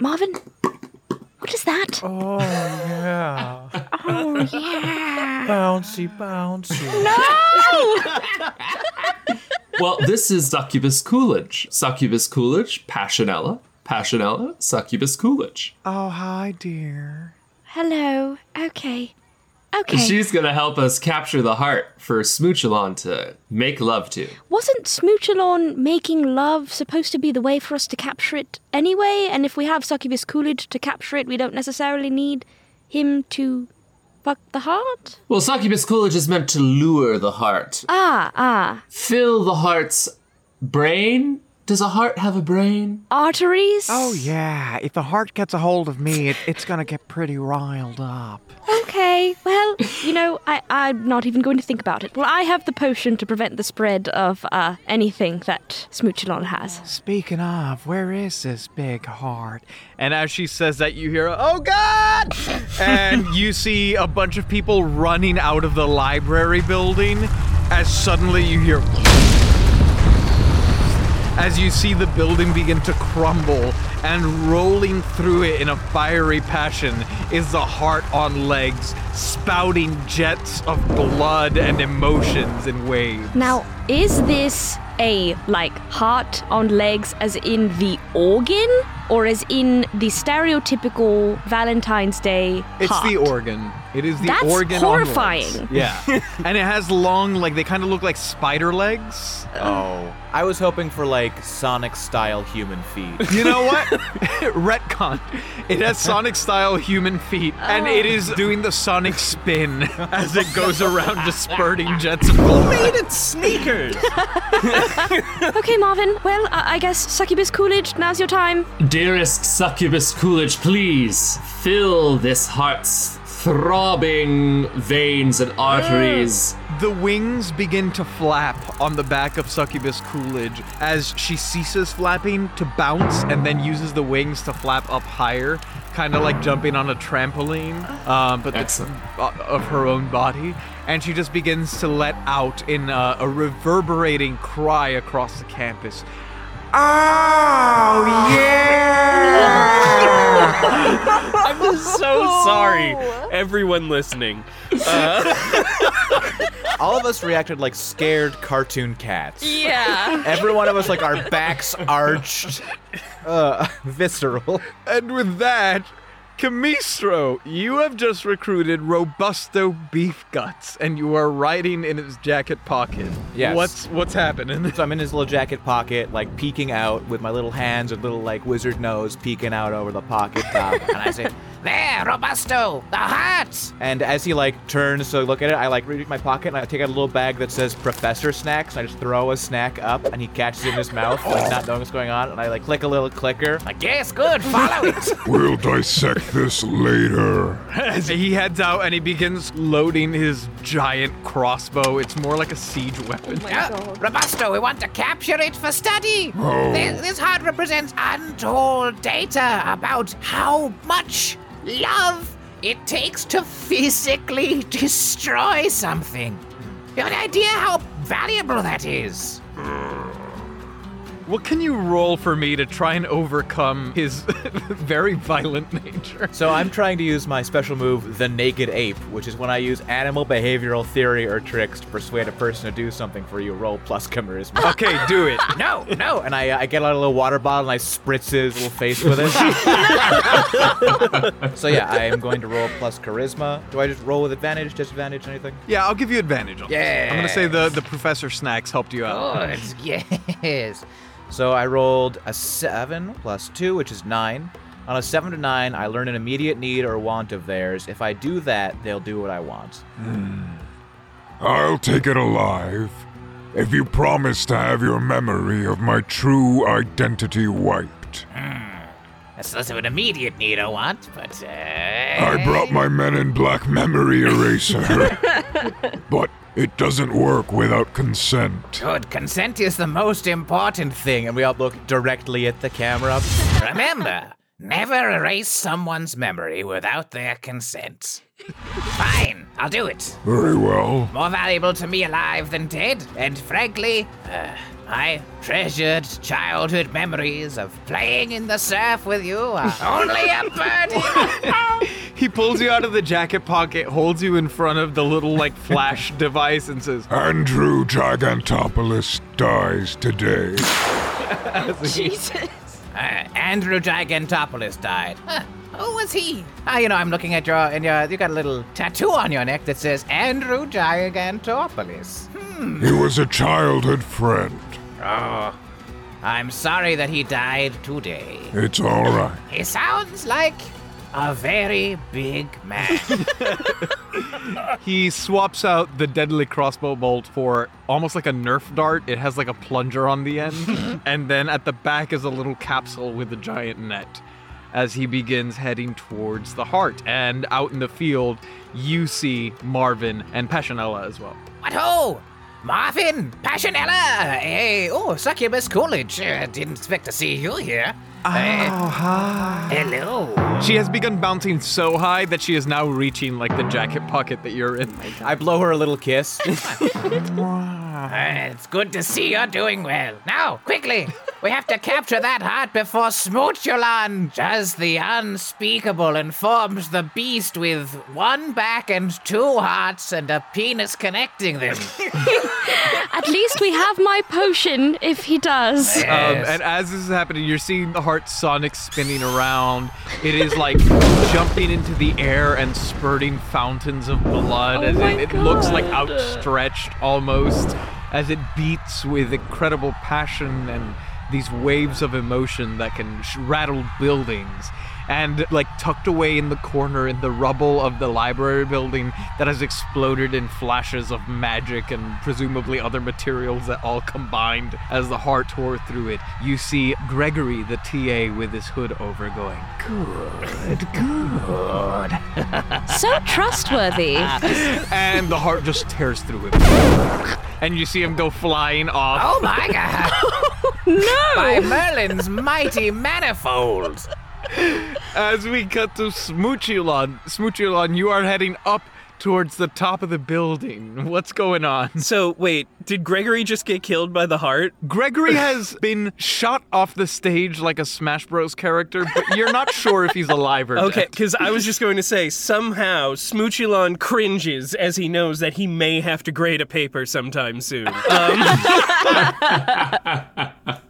C: Marvin? What is that?
D: Oh, yeah.
C: Oh, yeah.
D: bouncy, bouncy. No. (laughs)
H: well, this is Succubus Coolidge. Succubus Coolidge, Passionella. Passionella, Succubus Coolidge.
A: oh, hi, dear.
C: Hello. Okay. Okay.
H: She's gonna help us capture the heart for Smoochulon to make love to.
C: Wasn't Smoochulon making love supposed to be the way for us to capture it anyway? And if we have Succubus Coolidge to capture it, we don't necessarily need him to fuck the heart?
H: Well, Succubus Coolidge is meant to lure the heart,
C: Ah, ah.
H: fill the heart's brain, Does a heart have a brain?
C: Arteries?
A: Oh, yeah. If the heart gets a hold of me, it, it's gonna get pretty riled up.
C: Okay, well, you know, I, I'm not even going to think about it. Well, I have the potion to prevent the spread of uh, anything that Smoochulon has.
A: Speaking of, where is this big heart? And as she says that, you hear, "Oh God!" and you see a bunch of people running out of the library building. As suddenly you hear, as you see the building begin to crumble, and rolling through it in a fiery passion is the heart on legs, spouting jets of blood and emotions in waves.
C: Now, is this a like heart on legs as in the organ or as in the stereotypical Valentine's Day
A: It's
C: heart?
A: the organ. It is the
C: That's
A: organ. on
C: horrifying.
A: legs. Yeah, (laughs) and it has long, like they kind of look like spider legs.
D: Oh, I was hoping for like Sonic-style human feet.
A: You know what? (laughs) (laughs) Retcon. It has Sonic-style human feet, and it is doing the Sonic spin (laughs) as it goes around, just spurting jets of blood.
G: Made it sneakers. (laughs)
C: Okay, Marvin. Well, I, I guess Succubus Coolidge, now's your time.
H: Dearest Succubus Coolidge, please fill this heart's throbbing veins and arteries.
A: The wings begin to flap on the back of Succubus Coolidge as she ceases flapping to bounce and then uses the wings to flap up higher, kind of like jumping on a trampoline, um, but it's of her own body. And she just begins to let out in a, a reverberating cry across the campus. Oh, yeah!
G: I'm just so sorry, everyone listening.
D: All of us reacted like scared cartoon cats.
C: Yeah.
D: Every one of us, like our backs arched, uh, visceral.
A: And with that, Camistro, you have just recruited Robusto Beef Guts, and you are riding in his jacket pocket.
D: Yes.
A: What's what's happening?
D: So I'm in his little jacket pocket, like peeking out with my little hands and little like wizard nose peeking out over the pocket top. and I say,
E: There, Robusto, the heart!
D: and as he like turns to look at it, I like reach my pocket and I take out a little bag that says Professor Snacks. And I just throw a snack up, and he catches it in his mouth, like not knowing what's going on. And I like click a little clicker.
E: Like, yes, good, follow it. (laughs)
F: We'll dissect this later.
A: As he heads out and he begins loading his giant crossbow. It's more like a siege weapon.
E: Uh, Robusto, we want to capture it for study.
F: Oh.
E: This, this heart represents untold data about how much love it takes to physically destroy something. You have an idea how valuable that is? Hmm.
A: What can you roll for me to try and overcome his (laughs) very violent nature?
D: So I'm trying to use my special move, the Naked Ape, which is when I use animal behavioral theory or tricks to persuade a person to do something for you. Roll plus charisma. (laughs)
A: Okay, do it.
E: No, no.
D: and I, uh, I get out a little water bottle and I spritz his little face with it. (laughs) so yeah, I am going to roll plus charisma. Do I just roll with advantage, disadvantage, anything?
A: Yeah, I'll give you advantage on this. I'm gonna say the the Professor Snacks helped you out.
E: Good, yes.
D: So I rolled a seven plus two, which is nine. On a seven to nine, I learn an immediate need or want of theirs. If I do that, they'll do what I want.
F: I'll take it alive if you promise to have your memory of my true identity wiped.
E: That's less of an immediate need I want, but. Uh,
F: I brought my Men in Black memory eraser. (laughs) but it doesn't work without consent.
E: Good consent is the most important thing.
D: And we all look directly at the camera.
E: Remember, never erase someone's memory without their consent. Fine, I'll do it.
F: Very well.
E: More valuable to me alive than dead, and frankly, uh, my treasured childhood memories of playing in the surf with you are only a (laughs) burden.
A: He pulls you out of the jacket pocket, holds you in front of the little like flash (laughs) device, and says,
F: Andrew Gigantopoulos dies today. (laughs)
C: Jesus.
E: Uh, Andrew Gigantopoulos died. Huh, who was he? Ah, you know, I'm looking at your and your you got a little tattoo on your neck that says Andrew Gigantopoulos.
F: He was a childhood friend.
E: Oh, I'm sorry that he died today.
F: It's all right.
E: He sounds like a very big man. (laughs) (laughs)
A: He swaps out the deadly crossbow bolt for almost like a Nerf dart. It has like a plunger on the end, (laughs) and then at the back is a little capsule with a giant net. As he begins heading towards the heart, and out in the field, you see Marvin and Passionella as well.
E: what ho! Marvin, Passionella, hey, oh, Succubus Coolidge. Uh, didn't expect to see you here. Oh, Hello.
A: She has begun bouncing so high that she is now reaching like the jacket pocket that you're in.
D: I blow her a little kiss.
E: Uh, (laughs) it's good to see you're doing well. Now, quickly, we have to capture that heart before Smoochulon does the unspeakable and forms the beast with one back and two hearts and a penis connecting them. (laughs)
C: At least we have my potion if he does.
A: Um,
E: Yes.
A: and as this is happening, you're seeing the heart sonic spinning around. It is like jumping into the air and spurting fountains of blood.
C: Oh
A: as it, it looks like outstretched almost as it beats with incredible passion and these waves of emotion that can sh- rattle buildings. And like tucked away in the corner in the rubble of the library building that has exploded in flashes of magic and presumably other materials that all combined as the heart tore through it. You see Gregory, the TA, with his hood over, going, Good, good. (laughs)
C: So trustworthy.
A: And the heart just tears through him. And you see him go flying off.
E: oh my god! (laughs)
C: no!
E: By Merlin's mighty manifold!
A: As we cut to Smoochulon, Smoochulon, you are heading up towards the top of the building. What's going on?
G: So wait, did Gregory just get killed by the heart?
A: Gregory (laughs) has been shot off the stage like a Smash Bros. character, but you're not sure if he's alive or (laughs)
G: Okay, because I was just going to say somehow Smoochulon cringes as he knows that he may have to grade a paper sometime soon. Um, (laughs)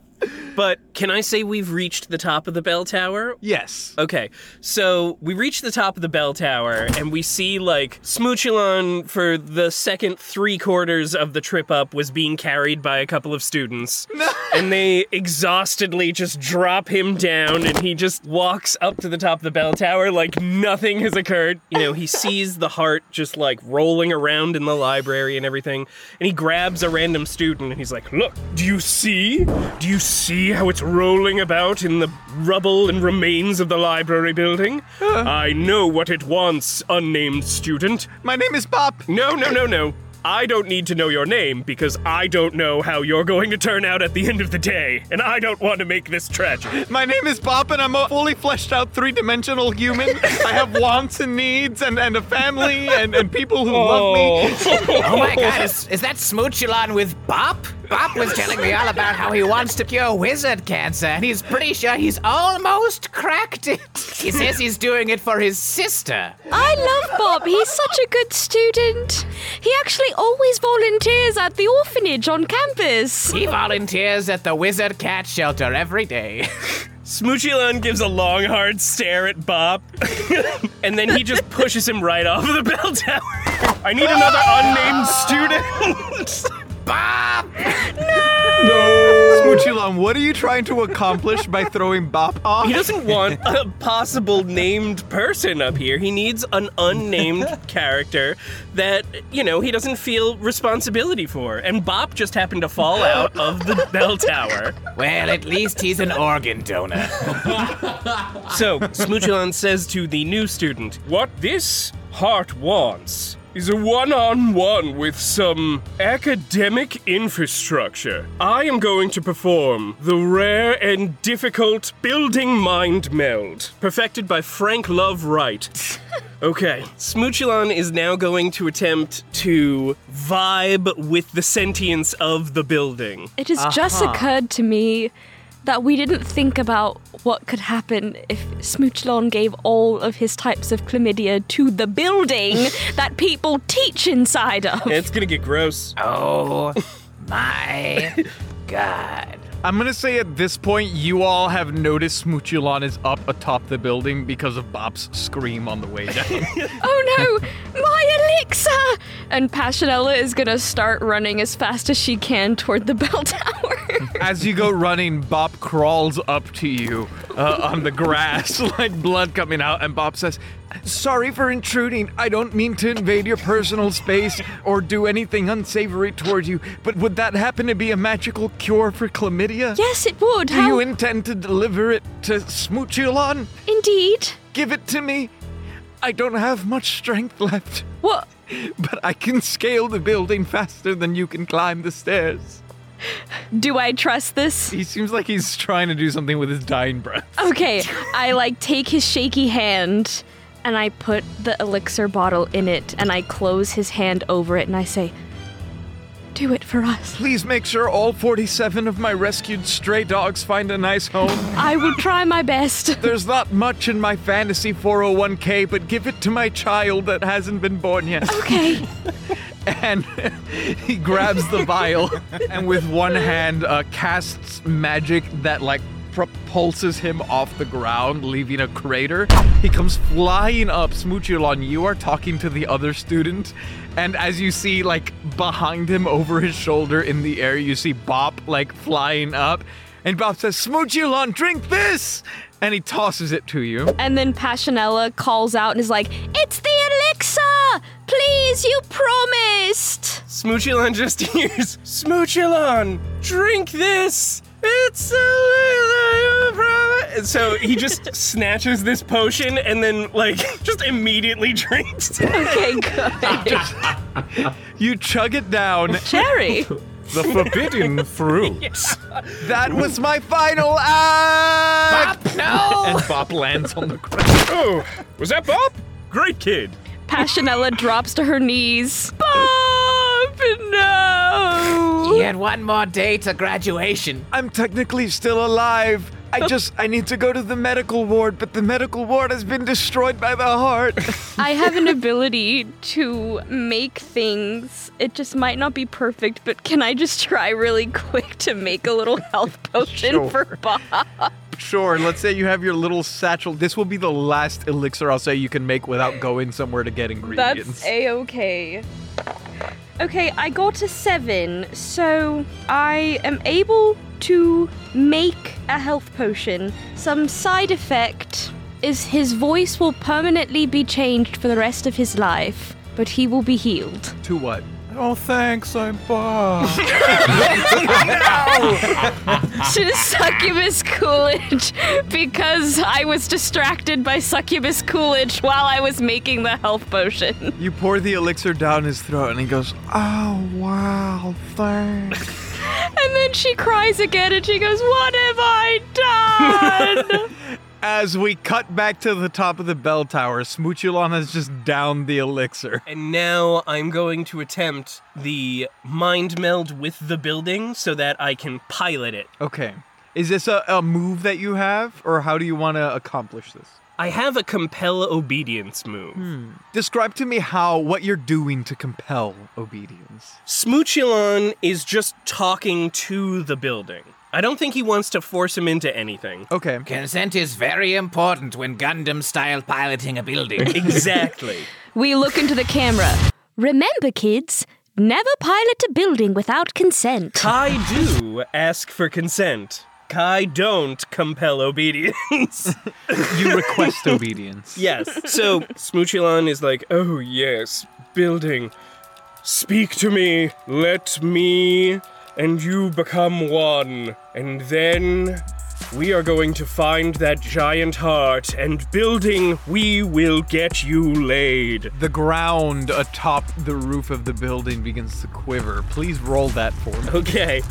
G: but can I say we've reached the top of the bell tower?
A: Yes.
G: Okay, so we reach the top of the bell tower and we see like Smoochulon for the second three quarters of the trip up was being carried by a couple of students. (laughs) and they exhaustedly just drop him down and he just walks up to the top of the bell tower like nothing has occurred. You know, he (laughs) sees the heart just like rolling around in the library and everything. And he grabs a random student and he's like, Look, do you see? Do you see how it's rolling about in the rubble and remains of the library building? I know what it wants, unnamed student.
A: My name is Pop.
G: No, no, no, no. I don't need to know your name because I don't know how you're going to turn out at the end of the day, and I don't want to make this tragic.
A: My name is Pop, and I'm a fully fleshed out three dimensional human. I have wants and needs, and, and a family, and, and people who love me.
E: Oh, (laughs) oh my god, is, is that Smoochulon with Bop? Bop was telling me all about how he wants to cure wizard cancer, and he's pretty sure he's almost cracked it. He says he's doing it for his sister.
C: I love Bob. He's such a good student. He actually always volunteers at the orphanage on campus.
E: He volunteers at the wizard cat shelter every day. (laughs)
G: Smoochulon gives a long, hard stare at Bob, (laughs) and then he just pushes him right off of the bell tower. I need another unnamed student. (laughs)
E: Bop! (laughs)
A: Smoochulon, what are you trying to accomplish by throwing Bop off?
G: He doesn't want a possible named person up here. He needs an unnamed (laughs) character that, you know, he doesn't feel responsibility for. And Bop just happened to fall out of the bell tower.
E: Well, at least he's an organ donor.
G: So, Smoochulon says to the new student, What this heart wants is a one on one with some academic infrastructure. I am going to perform the rare and difficult building mind meld, perfected by Frank Love Wright. (laughs) Okay, Smoochulon is now going to attempt to vibe with the sentience of the building.
C: It has just occurred to me that we didn't think about what could happen if Smoochulon gave all of his types of chlamydia to the building (laughs) that people teach inside of.
G: It's gonna get gross.
E: Oh my (laughs) god.
A: I'm gonna say at this point, you all have noticed Smoochulon is up atop the building because of Bop's scream on the way down. (laughs)
C: Oh no, my elixir! And Passionella is gonna start running as fast as she can toward the bell tower. (laughs)
A: As you go running, Bop crawls up to you uh, on the grass, (laughs) like blood coming out. And Bob says, Sorry for intruding. I don't mean to invade your personal space or do anything unsavory toward you, but would that happen to be a magical cure for chlamydia?
C: Yes, it would.
A: Do
C: How?
A: you intend to deliver it to Smoochulon?
C: Indeed.
A: Give it to me. I don't have much strength left,
C: What?
A: but I can scale the building faster than you can climb the stairs.
C: Do I trust this?
A: He seems like he's trying to do something with his dying breath.
C: Okay, I like take his shaky hand and I put the elixir bottle in it and I close his hand over it and I say, Do it for us.
A: Please make sure all 47 of my rescued stray dogs find a nice home.
C: I will try my best. (laughs)
A: There's not much in my fantasy 401k, but give it to my child that hasn't been born yet.
C: Okay. (laughs)
A: And (laughs) he grabs the vial and with one hand uh, casts magic that like propulses him off the ground, leaving a crater. He comes flying up. Smoochulon, you are talking to the other student, and as you see, like behind him, over his shoulder in the air, you see Bop like flying up, and Bop says, "Smoochulon, drink this," and he tosses it to you.
C: And then Passionella calls out and is like, It's the elixir! Please, you promised!
G: Smoochulon just (laughs) hears, Smoochulon, drink this! It's a so he just (laughs) snatches this potion and then like (laughs) just immediately (laughs) drinks it.
C: Okay, good.
A: You chug it down.
C: Cherry.
F: The forbidden fruit.
A: That was my final act.
E: No!
A: And Bop lands on the ground.
G: Oh, was that Bob? Great kid.
C: Passionella drops to her knees. Bob, no!
E: He had one more day to graduation.
A: I'm technically still alive. I (laughs) just I need to go to the medical ward, but the medical ward has been destroyed by the heart. (laughs)
C: I have an ability to make things. It just might not be perfect, but can I just try really quick to make a little health (laughs) potion
A: Sure.
C: for Bob?
A: sure, let's say you have your little satchel. This will be the last elixir I'll say you can make without going somewhere to get ingredients.
C: That's a okay. Okay, I got a seven, so I am able to make a health potion. Some side effect is his voice will permanently be changed for the rest of his life, but he will be healed.
A: to what?
F: Oh, thanks, I'm Bob. (laughs)
C: to (laughs) succubus Coolidge because I was distracted by succubus Coolidge while I was making the health potion.
A: You pour the elixir down his throat and he goes, Oh wow, thanks. (laughs)
C: And then she cries again and she goes, What have I done?
A: As we cut back to the top of the bell tower, Smoochulon has just downed the elixir.
G: And now I'm going to attempt the mind meld with the building so that I can pilot it.
A: Okay. Is this a, a move that you have, or how do you want to accomplish this?
G: I have a compel obedience move. Hmm.
A: Describe to me how what you're doing to compel obedience.
G: Smoochulon is just talking to the building. I don't think he wants to force him into anything.
A: Okay.
E: Consent is very important when Gundam style piloting a building. (laughs) (laughs)
G: Exactly.
C: we look into the camera. Remember, kids, never pilot a building without consent.
G: Kai do ask for consent. Kai don't compel obedience.
A: You request obedience. (laughs)
G: yes. So Smoochulon is like, oh yes, building. Speak to me. Let me and you become one. And then we are going to find that giant heart and building we will get you laid.
A: The ground atop the roof of the building begins to quiver. Please roll that for me.
G: Okay.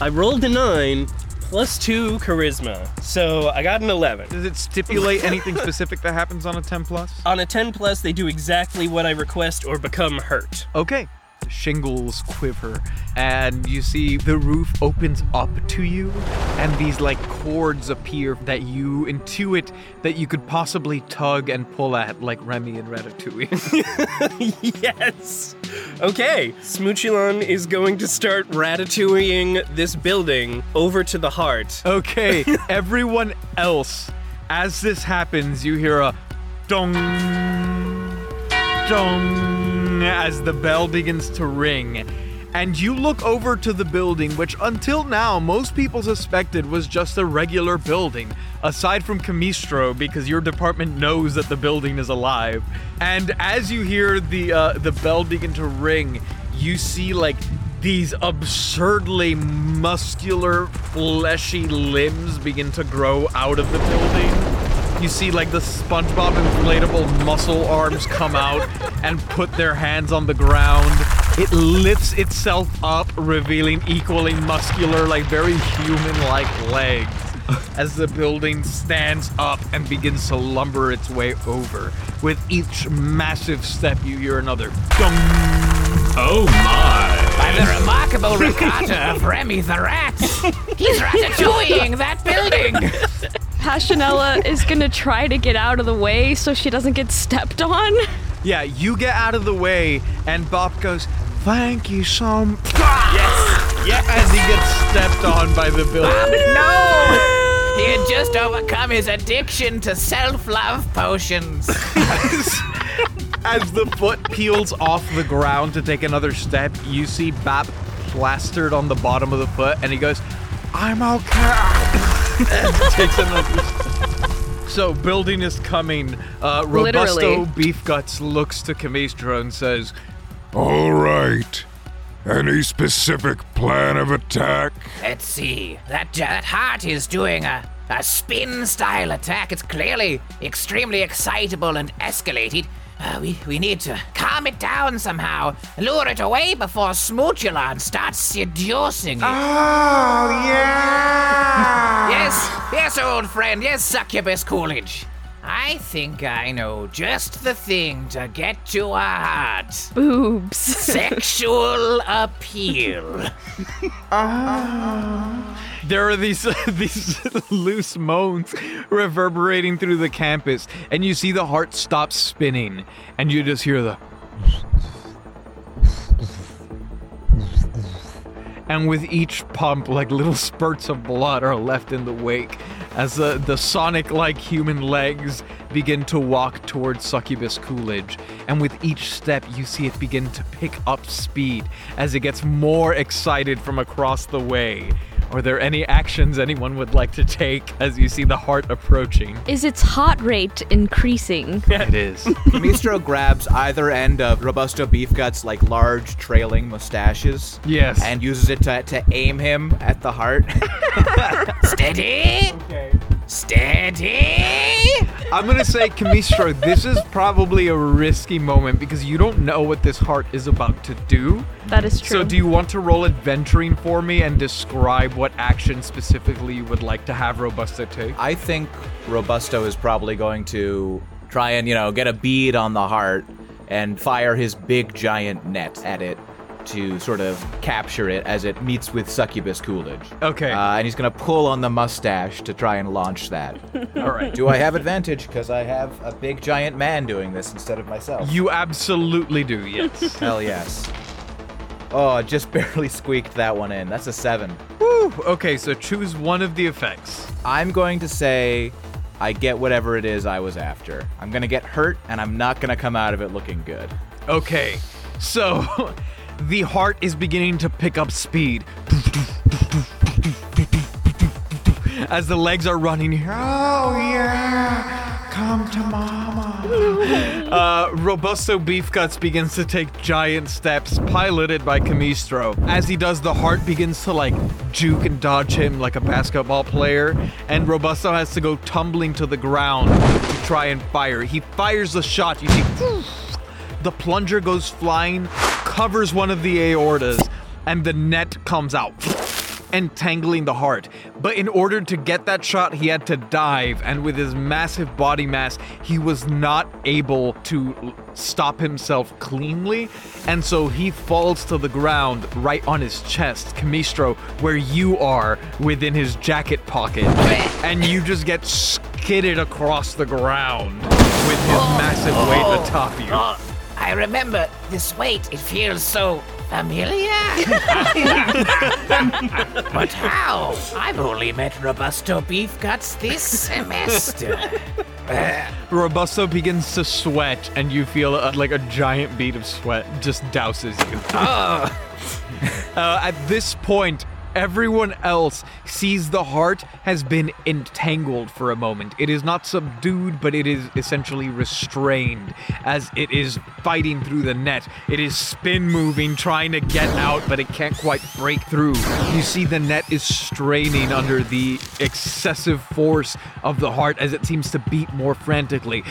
G: I rolled a 9 plus 2 charisma. So I got an 11.
A: Does it stipulate anything (laughs) specific that happens on a 10 plus?
G: On a 10 plus, they do exactly what I request or become hurt.
A: Okay. Shingles quiver, and you see the roof opens up to you, and these like cords appear that you intuit that you could possibly tug and pull at, like Remy and Ratatouille. (laughs) (laughs)
G: yes. Okay. Smoochulon is going to start ratatouilleing this building over to the heart.
A: okay, (laughs) everyone else, as this happens, you hear a dong, dong as the bell begins to ring. And you look over to the building, which until now most people suspected was just a regular building, aside from Camistro, because your department knows that the building is alive. And as you hear the uh, the bell begin to ring, you see like these absurdly muscular, fleshy limbs begin to grow out of the building. You see, like, the SpongeBob inflatable muscle arms come out and put their hands on the ground. It lifts itself up, revealing equally muscular, like, very human like legs as the building stands up and begins to lumber its way over. With each massive step, you hear another dong.
H: Oh my.
E: By the remarkable ricotta of Remy the Rat. He's ratatouilleing (laughs) that building.
C: Passionella is gonna try to get out of the way so she doesn't get stepped on.
A: Yeah, you get out of the way, and Bob goes, Thank you so much. Ah! Yes, yes. As he gets stepped on by the building.
E: Bob, No! He had just overcome his addiction to self-love potions. (laughs)
A: As the foot peels off the ground to take another step, you see Bap plastered on the bottom of the foot, and he goes, I'm okay. and (laughs) takes another step. So, building is coming. Uh, Robusto
C: Literally.
A: Beef Guts looks to Camistro and says,
F: All right. Any specific plan of attack?
E: Let's see. That that heart is doing a a spin style attack. It's clearly extremely excitable and escalated. Uh, we, we need to calm it down somehow, lure it away before Smoochulon starts seducing it.
F: Oh, yeah!
E: Yes, yes, old friend, yes, Succubus Coolidge. I think I know just the thing to get to a heart.
C: Boobs. (laughs)
E: Sexual appeal. Ah.
A: There are these (laughs) these (laughs) loose moans reverberating through the campus, and you see the heart stop spinning, and you just hear the. And with each pump, like little spurts of blood are left in the wake as the, the sonic like human legs begin to walk towards Succubus Coolidge. And with each step, you see it begin to pick up speed as it gets more excited from across the way. Are there any actions anyone would like to take as you see the heart approaching?
C: Is its heart rate increasing? (laughs)
A: It is.
D: Mistro grabs either end of Robusto Beef Guts like large trailing mustaches
A: yes.
D: and uses it to, to aim him at the heart. (laughs) (laughs)
E: Steady. Steady.
A: I'm gonna say, Camistro, this is probably a risky moment because you don't know what this heart is about to do.
C: That is true.
A: So, do you want to roll adventuring for me and describe what action specifically you would like to have Robusto take?
D: I think Robusto is probably going to try and, you know, get a bead on the heart and fire his big giant net at it to sort of capture it as it meets with Succubus Coolidge.
A: Okay.
D: Uh, and he's going to pull on the mustache to try and launch that. (laughs)
A: All right.
D: Do I have advantage because I have a big giant man doing this instead of myself?
A: You absolutely do, yes. (laughs)
D: Hell yes. Oh, I just (laughs) barely squeaked that one in. That's a seven.
A: Woo! Okay, so choose one of the effects.
D: I'm going to say I get whatever it is I was after. I'm going to get hurt, and I'm not going to come out of it looking good.
A: Okay, so the heart is beginning to pick up speed as the legs are running. Here. Oh yeah, come to mama. Uh, Robusto Beef Guts begins to take giant steps, piloted by Camistro. As he does, the heart begins to like juke and dodge him like a basketball player, and Robusto has to go tumbling to the ground to try and fire. He fires the shot. You see. The plunger goes flying, covers one of the aortas, and the net comes out, entangling the heart. But in order to get that shot, he had to dive, and with his massive body mass, he was not able to stop himself cleanly, and so he falls to the ground right on his chest, Camistro, where you are within his jacket pocket, and you just get skidded across the ground with his oh. massive weight atop you.
E: Oh. Oh, I remember this weight. It feels so familiar? (laughs) but how? I've only met Robusto Beef Guts this semester. (laughs)
A: Robusto begins to sweat, and you feel uh, like a giant bead of sweat just douses you. Uh, at this point, everyone else sees the heart has been entangled for a moment. It is not subdued, but it is essentially restrained as it is fighting through the net. It is spin moving, trying to get out, but it can't quite break through. You see the net is straining under the excessive force of the heart as it seems to beat more frantically.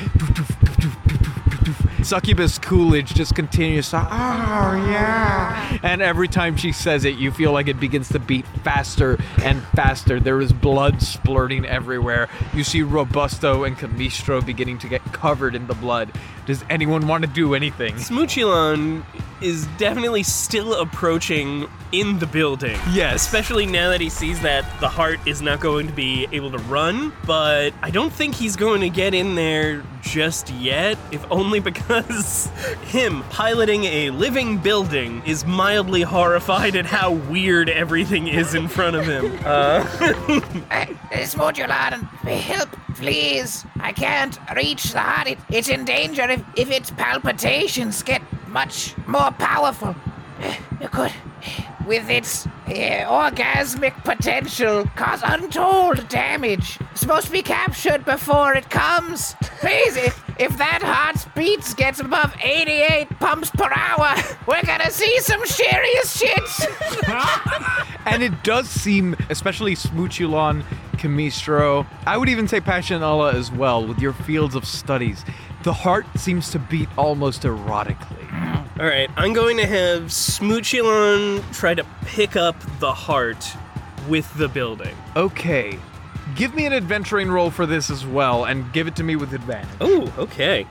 A: Succubus Coolidge just continues to, oh yeah. And every time she says it, you feel like it begins to beat faster and faster. There is blood splurting everywhere. You see Robusto and Camistro beginning to get covered in the blood. Does anyone want to do anything?
G: Smoochulon is definitely still approaching in the building.
A: Yes.
G: Especially now that he sees that the heart is not going to be able to run, but I don't think he's going to get in there just yet, if only (laughs) because him piloting a living building is mildly horrified at how weird everything is in front of him. (laughs) Uh, (laughs)
E: Uh, Smoochulon, help, please. I can't reach the heart. It, it's in danger if, if its palpitations get much more powerful. Uh, It could, with its uh, orgasmic potential, cause untold damage. It's supposed to be captured before it comes. Please, if, if that heart's beats gets above 88 pumps per hour, we're gonna see some serious shit. (laughs)
A: And it does seem, especially Smoochulon, Camistro, I would even say Passionella as well, with your fields of studies. The heart seems to beat almost erotically.
G: all right, I'm going to have Smoochulon try to pick up the heart with the building.
A: Okay. Give me an adventuring roll for this as well, and give it to me with advantage.
G: Oh, okay.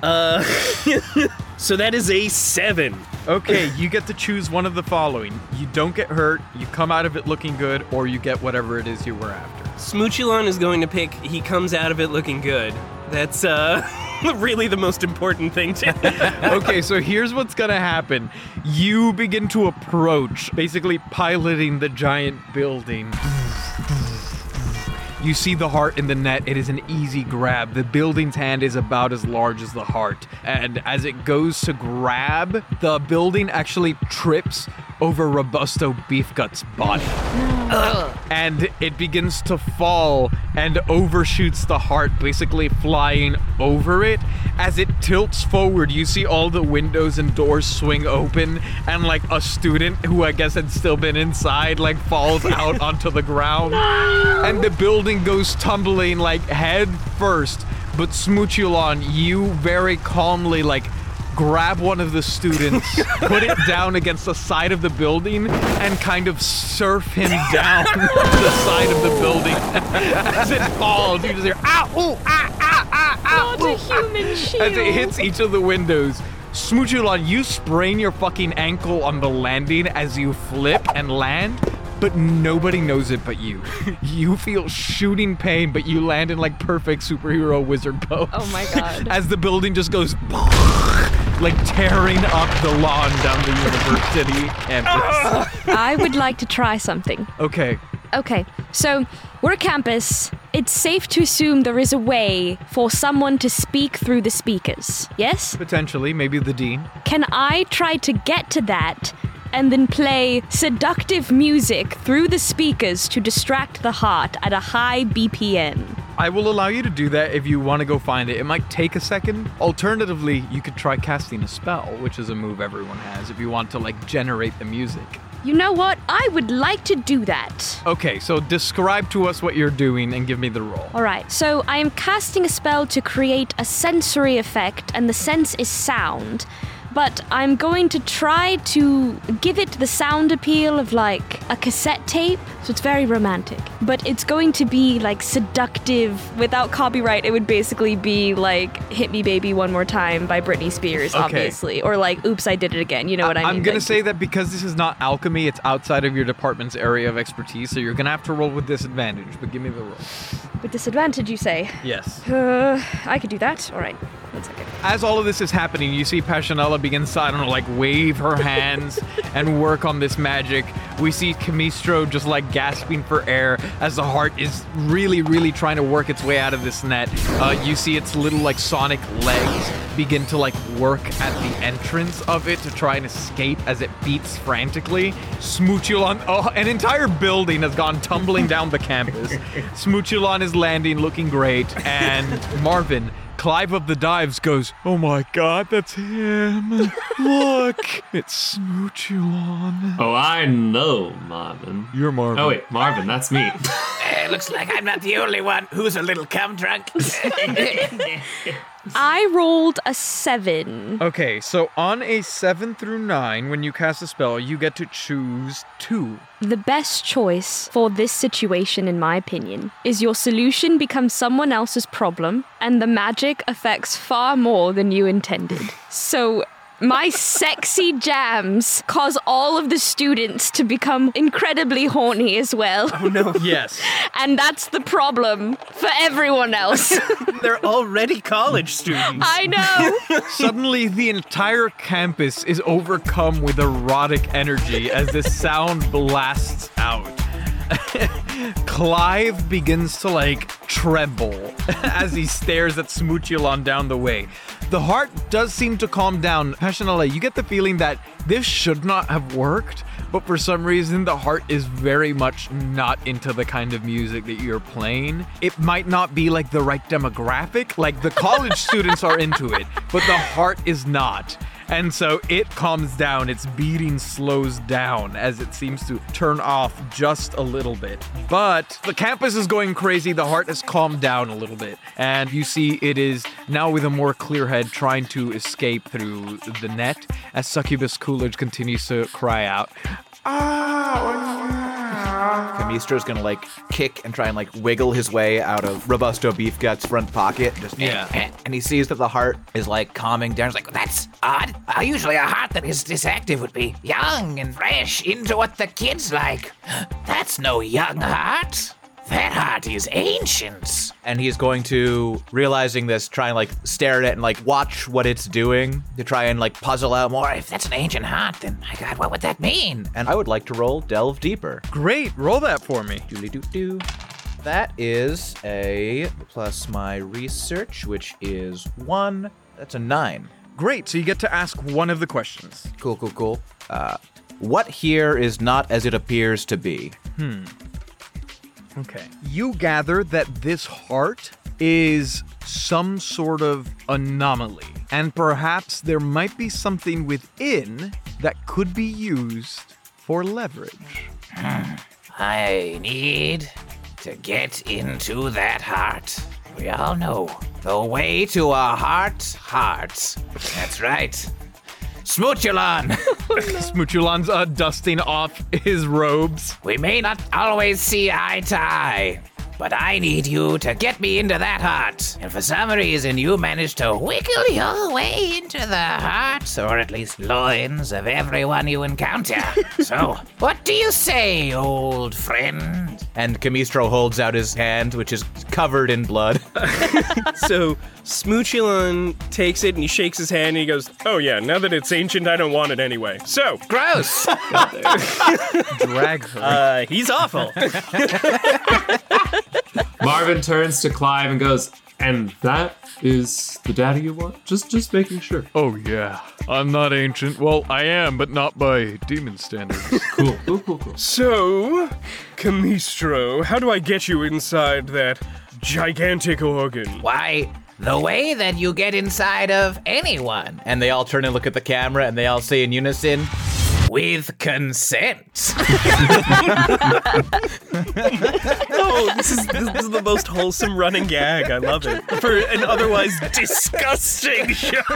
G: Uh, (laughs) so that is a seven.
A: Okay, (laughs) you get to choose one of the following. You don't get hurt, you come out of it looking good, or you get whatever it is you were after.
G: Smoochulon is going to pick. He comes out of it looking good. That's uh, (laughs) (laughs) really the most important thing to. (laughs) (laughs)
A: okay, so here's what's gonna happen. You begin to approach, basically piloting the giant building. You see the heart in the net. It is an easy grab. The building's hand is about as large as the heart. And as it goes to grab, the building actually trips over Robusto Beefgut's body. And it begins to fall and overshoots the heart, basically flying over it. As it tilts forward, you see all the windows and doors swing open, and like a student who I guess had still been inside, like falls (laughs) out onto the ground. And the building goes tumbling like head first. But Smoochulon, you very calmly like grab one of the students, (laughs) put it down against the side of the building, and kind of surf him down (laughs) the side of the building. (laughs) As it falls, you just hear ow, ooh, ah, ah, ah, ah,
C: Not a
A: ooh, ah,"
C: shield.
A: As it hits each of the windows. Smoochulon, you sprain your fucking ankle on the landing as you flip and land, but nobody knows it but you. (laughs) You feel shooting pain, but you land in like perfect superhero wizard pose.
C: Oh my God. (laughs)
A: As the building just goes (laughs) like tearing up the lawn down the university campus.
C: I would like to try something.
A: Okay.
C: Okay, so we're a campus. It's safe to assume there is a way for someone to speak through the speakers. Yes?
A: Potentially, maybe the dean.
C: Can I try to get to that and then play seductive music through the speakers to distract the heart at a high BPM?
A: I will allow you to do that if you want to go find it. It might take a second. Alternatively, you could try casting a spell, which is a move everyone has if you want to like generate the music.
C: You know what? I would like to do that.
A: Okay, so describe to us what you're doing and give me the roll.
C: All right, so I am casting a spell to create a sensory effect, and the sense is sound. But I'm going to try to give it the sound appeal of like a cassette tape, so it's very romantic. But it's going to be like seductive. Without copyright, it would basically be like "Hit Me, Baby, One More Time" by Britney Spears,
A: Okay.
C: obviously, or like "Oops, I Did It Again." You know what I mean?
A: I'm gonna
C: Like-
A: say that because this is not alchemy, it's outside of your department's area of expertise, so you're gonna have to roll with disadvantage. But give me the roll.
C: with disadvantage. You say?
A: Yes.
C: Uh, I could do that. All right. That's okay.
A: As all of this is happening, you see Passionella begin to, I don't know, like wave her (laughs) hands and work on this magic. We see Camistro just like gasping for air as the heart is really, really trying to work its way out of this net. Uh, you see its little like sonic legs begin to like work at the entrance of it to try and escape as it beats frantically. Smoochulon, oh, an entire building has gone tumbling down the campus. (laughs) Smoochulon is landing, looking great, and Marvin. Clive of the Dives goes, Oh my god, that's him. (laughs) Look, it's Smoochulon.
H: Oh, I know, Marvin.
A: You're Marvin.
H: Oh wait, Marvin, that's me. (laughs)
E: Eh, looks like I'm not the only one who's a little cum drunk. (laughs) (laughs)
C: I rolled a seven.
A: Okay, so on a 7 through 9, when you cast a spell, you get to choose two.
C: The best choice for this situation, in my opinion, is your solution becomes someone else's problem, and the magic affects far more than you intended. So. My sexy jams cause all of the students to become incredibly horny as well.
G: Oh no. (laughs)
A: Yes.
C: And that's the problem for everyone else. (laughs)
G: They're already college students.
C: I know. (laughs)
A: Suddenly, the entire campus is overcome with erotic energy as this sound blasts out. Clive begins to like tremble (laughs) as he stares at Smoochulon down the way. The heart does seem to calm down. Passionella, you get the feeling that this should not have worked, but for some reason, the heart is very much not into the kind of music that you're playing. It might not be like the right demographic, like the college (laughs) students are into it, but the heart is not. And so it calms down, its beating slows down as it seems to turn off just a little bit. But the campus is going crazy, the heart has calmed down a little bit. And you see it is now with a more clear head trying to escape through the net as Succubus Coolidge continues to cry out.
D: Ah, Camistro's gonna like kick and try and like wiggle his way out of Robusto Beef Gut's front pocket. Just
A: Yeah.
D: And he sees that the heart is like calming down. He's like,
E: That's odd. Uh, usually a heart that is this active would be young and fresh, into what the kids like. (gasps) That's no young heart. That heart is ancient.
D: and he's going to realizing this, try and like stare at it and like watch what it's doing to try and like puzzle out more.
E: If that's an ancient heart, then my God, what would that mean?
D: And I would like to roll delve deeper.
A: Great, roll that for me.
D: Doodly doo doo. That is a plus my research, which is one. That's a nine.
A: Great, so you get to ask one of the questions.
D: Cool, cool, cool. Uh, what here is not as it appears to be?
A: Okay. You gather that this heart is some sort of anomaly, and perhaps there might be something within that could be used for leverage. Hmm.
E: I need to get into that heart. We all know the way to a heart, heart. That's right. Smoochulon! (laughs)
A: Smoochulon's uh, dusting off his robes.
E: we may not always see eye to eye, but I need you to get me into that heart. And for some reason, you managed to wiggle your way into the hearts, or at least loins, of everyone you encounter. (laughs) so, what do you say, old friend?
D: And Camistro holds out his hand, which is covered in blood. (laughs)
G: So Smoochulon takes it and he shakes his hand and he goes, Oh yeah, now that it's ancient, I don't want it anyway. So,
E: Gross! (laughs)
A: Drag her.
G: uh, he's awful. (laughs)
H: Marvin turns to Clive and goes, "And that is the data you want? Just, just making sure."
F: Oh, yeah. I'm not ancient. Well, I am, but not by demon standards. (laughs)
H: Cool, cool, cool, cool.
G: so, Camistro, how do I get you inside that gigantic organ?
E: Why, the way that you get inside of anyone
D: and they all turn and look at the camera and they all say in unison,
E: with consent. (laughs)
G: Oh, this is this is the most wholesome running gag. I love it for an otherwise disgusting show. (laughs)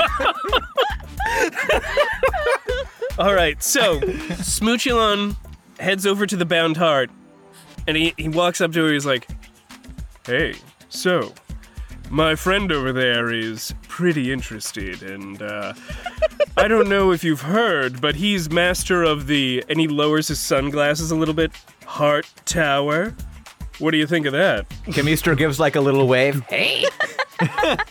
G: All right, so Smoochulon heads over to the bound heart, and he he walks up to her. He's like, "Hey, so." My friend over there is pretty interested, and uh, (laughs) I don't know if you've heard, but he's master of the. And he lowers his sunglasses a little bit. Heart Tower. What do you think of that?
D: Camistro gives like a little wave.
E: hey, (laughs) (laughs)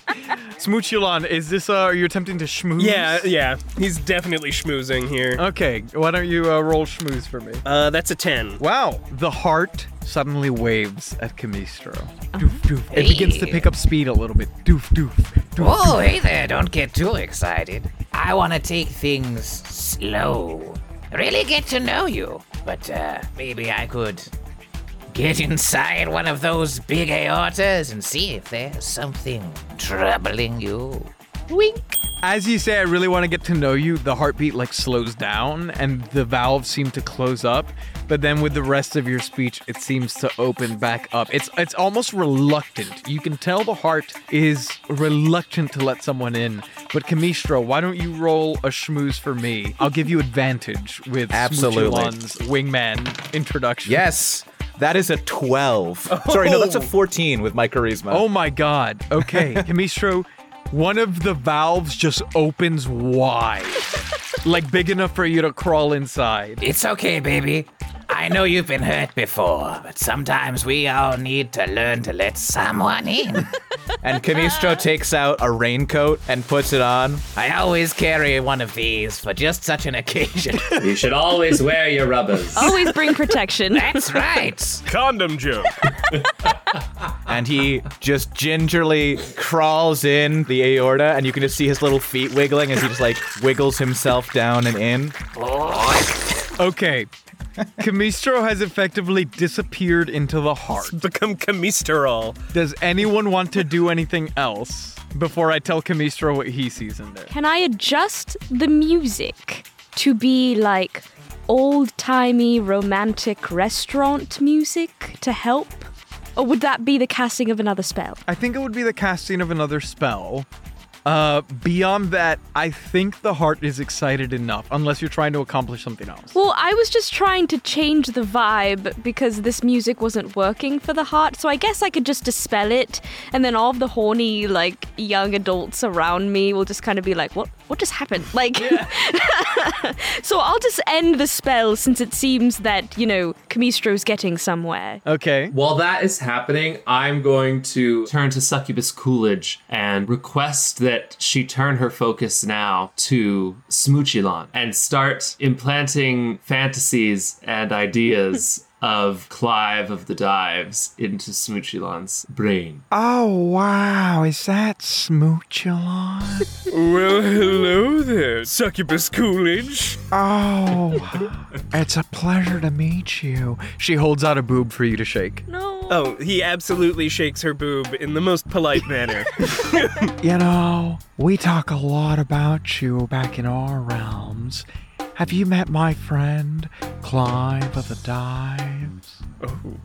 A: Smoochulon, is this, uh, are you attempting to schmooze?
G: Yeah, yeah. He's definitely schmoozing here.
A: Okay, why don't you uh, roll schmooze for me?
G: Uh, that's a 10.
A: Wow. The heart suddenly waves at Camistro. Doof, doof. It begins to pick up speed a little bit. Doof, doof. doof.
E: Oh, hey there, don't get too excited. I want to take things slow. Really get to know you. But uh, maybe I could get inside one of those big aortas and see if there's something troubling you. Wink.
A: As you say, I really want to get to know you, the heartbeat like slows down and the valves seem to close up. But then with the rest of your speech, it seems to open back up. It's it's almost reluctant. You can tell the heart is reluctant to let someone in. But Camistro, why don't you roll a schmooze for me? I'll give you advantage with
D: Absolutely.
A: Smoochulon's wingman introduction.
D: Yes, that is a 12. Sorry, no, that's a 14 with my charisma.
A: Oh my god. Okay, (laughs) Camistro, one of the valves just opens wide. like big enough for you to crawl inside.
E: It's okay, baby. I know you've been hurt before, but sometimes we all need to learn to let someone in. (laughs)
D: And Camistro takes out a raincoat and puts it on.
E: I always carry one of these for just such an occasion. (laughs)
H: You should always wear your rubbers.
C: Always bring protection. (laughs)
E: That's right.
G: Condom joke.
D: And he just gingerly crawls in the aorta, and you can just see his little feet wiggling as he just like wiggles himself down and in.
A: Okay. (laughs) Camistro has effectively disappeared into the heart.
G: Become chemisterol.
A: Does anyone want to do anything else before I tell Camistro what he sees in there?
C: Can I adjust the music to be like old timey romantic restaurant music to help? Or would that be the casting of another spell?
A: I think it would be the casting of another spell. Uh, beyond that, I think the heart is excited enough, unless you're trying to accomplish something else.
C: Well, I was just trying to change the vibe because this music wasn't working for the heart, so I guess I could just dispel it, and then all of the horny, like, young adults around me will just kind of be like, what, what just happened? (laughs) Like, (laughs) so I'll just end the spell since it seems that, you know, Camistro's getting somewhere.
A: Okay.
H: While that is happening, I'm going to turn to Succubus Coolidge and request that she turn her focus now to Smoochulon and start implanting fantasies and ideas (laughs) of Clive of the Dives into Smoochulon's brain.
F: Oh, wow. Is that Smoochulon? (laughs)
G: Well, hello there, Succubus Coolidge.
F: Oh, it's a pleasure to meet you.
A: She holds out a boob for you to shake.
C: No.
G: Oh, he absolutely shakes her boob in the most polite manner. (laughs) (laughs)
F: You know, we talk a lot about you back in our realms. Have you met my friend, Clive of the Dives? Oh.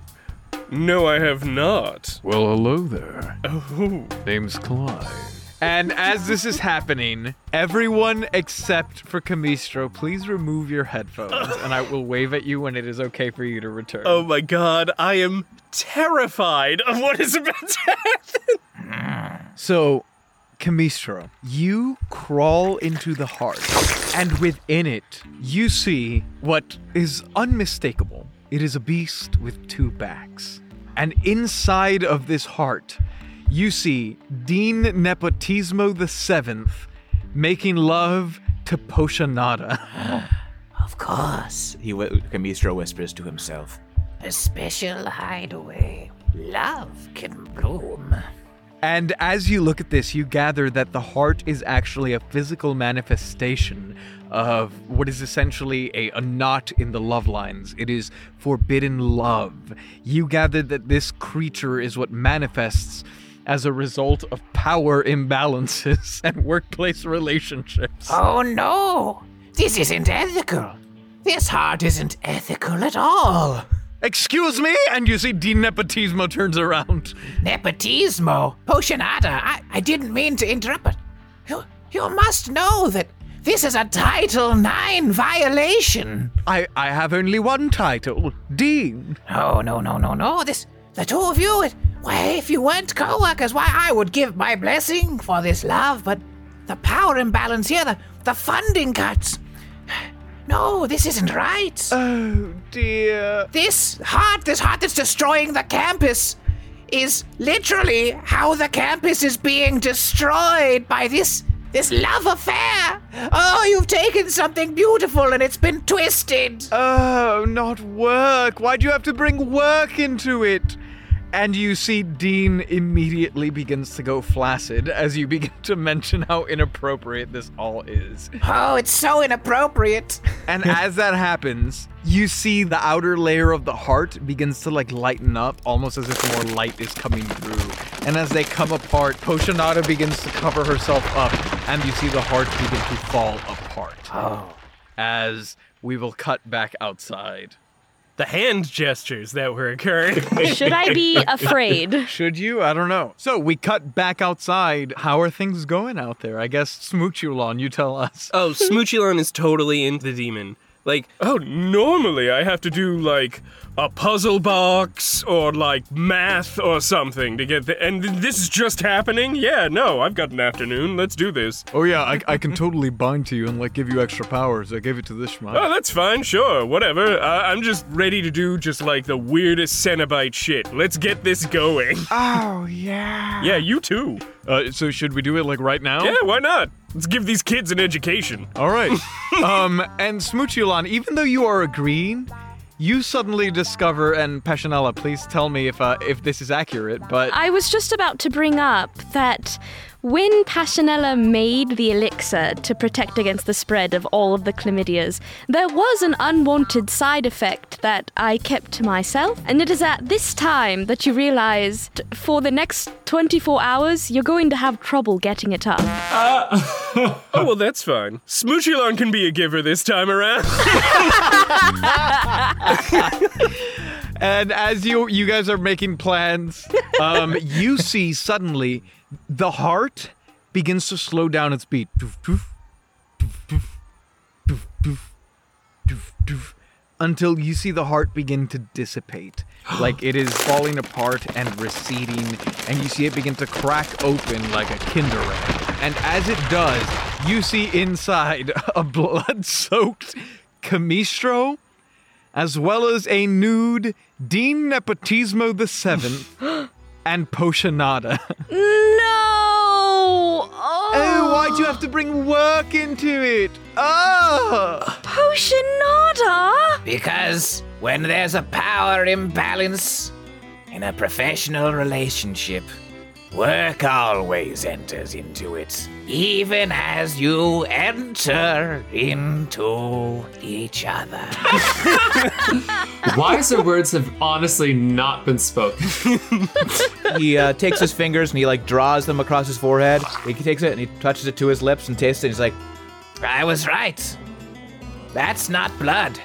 G: No, I have not.
F: Well, hello there.
G: Oh,
F: Name's Clive.
A: And as this is happening, everyone except for Camistro, please remove your headphones, and I will wave at you when it is okay for you to return.
G: oh my god, I am terrified of what is about to happen.
A: So, Camistro, you crawl into the heart, and within it, you see what is unmistakable. It is a beast with two backs. And inside of this heart, you see Dean Nepotismo the Seventh making love to Poshanada. (gasps)
E: Of course,
D: He whi- Camistro whispers to himself.
E: a special hideaway. Love can bloom.
A: And as you look at this, you gather that the heart is actually a physical manifestation of what is essentially a, a knot in the love lines. It is forbidden love. You gather that this creature is what manifests as a result of power imbalances (laughs) and workplace relationships.
E: Oh no! This isn't ethical. This heart isn't ethical at all.
A: Excuse me? And you see Dean Nepotismo turns around.
E: Nepotismo, Potionada, I, I didn't mean to interrupt, but you, you must know that this is a Title IX violation.
A: I, I have only one title Dean.
E: No, no, no, no, no. This, the two of you, it, why, if you weren't co-workers, why, I would give my blessing for this love, but the power imbalance here, the, the funding cuts. No, this isn't right.
A: Oh dear.
E: This heart, this heart that's destroying the campus, is literally how the campus is being destroyed by this this love affair. Oh, you've taken something beautiful and it's been twisted.
A: Oh, not work. Why do you have to bring work into it? And you see Dean immediately begins to go flaccid as you begin to mention how inappropriate this all is.
E: Oh, it's so inappropriate.
A: And as that happens, you see the outer layer of the heart begins to like lighten up, almost as if more light is coming through. And as they come apart, Poshanada begins to cover herself up, and you see the heart begin to fall apart.
E: Oh.
A: As we will cut back outside.
G: The hand gestures that were occurring. (laughs)
C: Should I be (laughs) afraid?
A: Should you? I don't know. So we cut back outside. How are things going out there? I guess Smoochulon, you tell us.
G: oh, Smoochulon is totally into the demon. Like, oh, normally I have to do like a puzzle box or like math or something to get the. And this is just happening? Yeah, no, I've got an afternoon. Let's do this.
A: Oh yeah, I, I can totally bind to you and like give you extra powers. I gave it to this schmuck.
G: Oh, that's fine, sure, whatever. Uh, I'm just ready to do just like the weirdest Cenobite shit. Let's get this going. (laughs)
A: Oh yeah.
G: yeah, you too.
A: Uh, so should we do it like right now?
G: Yeah, why not? Let's give these kids an education.
A: All right. (laughs) um, and Smoochulon, even though you are agreeing, you suddenly discover, and Passionella, please tell me if uh, if this is accurate, but
C: I was just about to bring up that when Passionella made the elixir to protect against the spread of all of the chlamydias, there was an unwanted side effect that I kept to myself. And it is at this time that you realized for the next 24 hours, you're going to have trouble getting it up. (laughs)
G: Oh, well, that's fine. Smoochulon can be a giver this time around. (laughs)
A: and as you you guys are making plans, um, you see suddenly the heart begins to slow down its beat. Until you see the heart begin to dissipate. (gasps) Like it is falling apart and receding, and you see it begin to crack open like a Kinder Egg. And as it does, you see inside (laughs) a blood soaked Camistro as well as a nude Dean Nepotismo the Seventh (gasps) (gasps) and Potionada. (laughs)
C: No!
A: oh,
C: Oh,
A: why do you have to bring work into it? Oh!
C: Poshanada!
E: Because when there's a power imbalance in a professional relationship, work always enters into it, even as you enter into each other. (laughs)
H: Wiser words have honestly not been spoken. (laughs)
D: He uh, takes his fingers and he like draws them across his forehead. He takes it and he touches it to his lips and tastes it. And he's like,
E: I was right. That's not blood.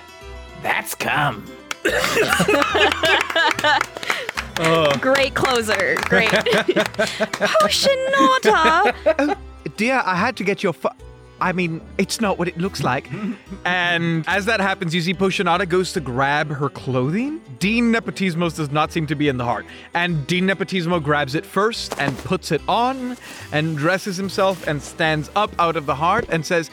E: That's cum. (laughs)
C: Great closer. Great. Poshanada!
A: Dear, I had to get your fu- I mean, it's not what it looks like. (laughs) and as that happens, you see Poshanada goes to grab her clothing. Dean Nepotismos does not seem to be in the heart. And Dean Nepotismo grabs it first and puts it on and dresses himself and stands up out of the heart and says,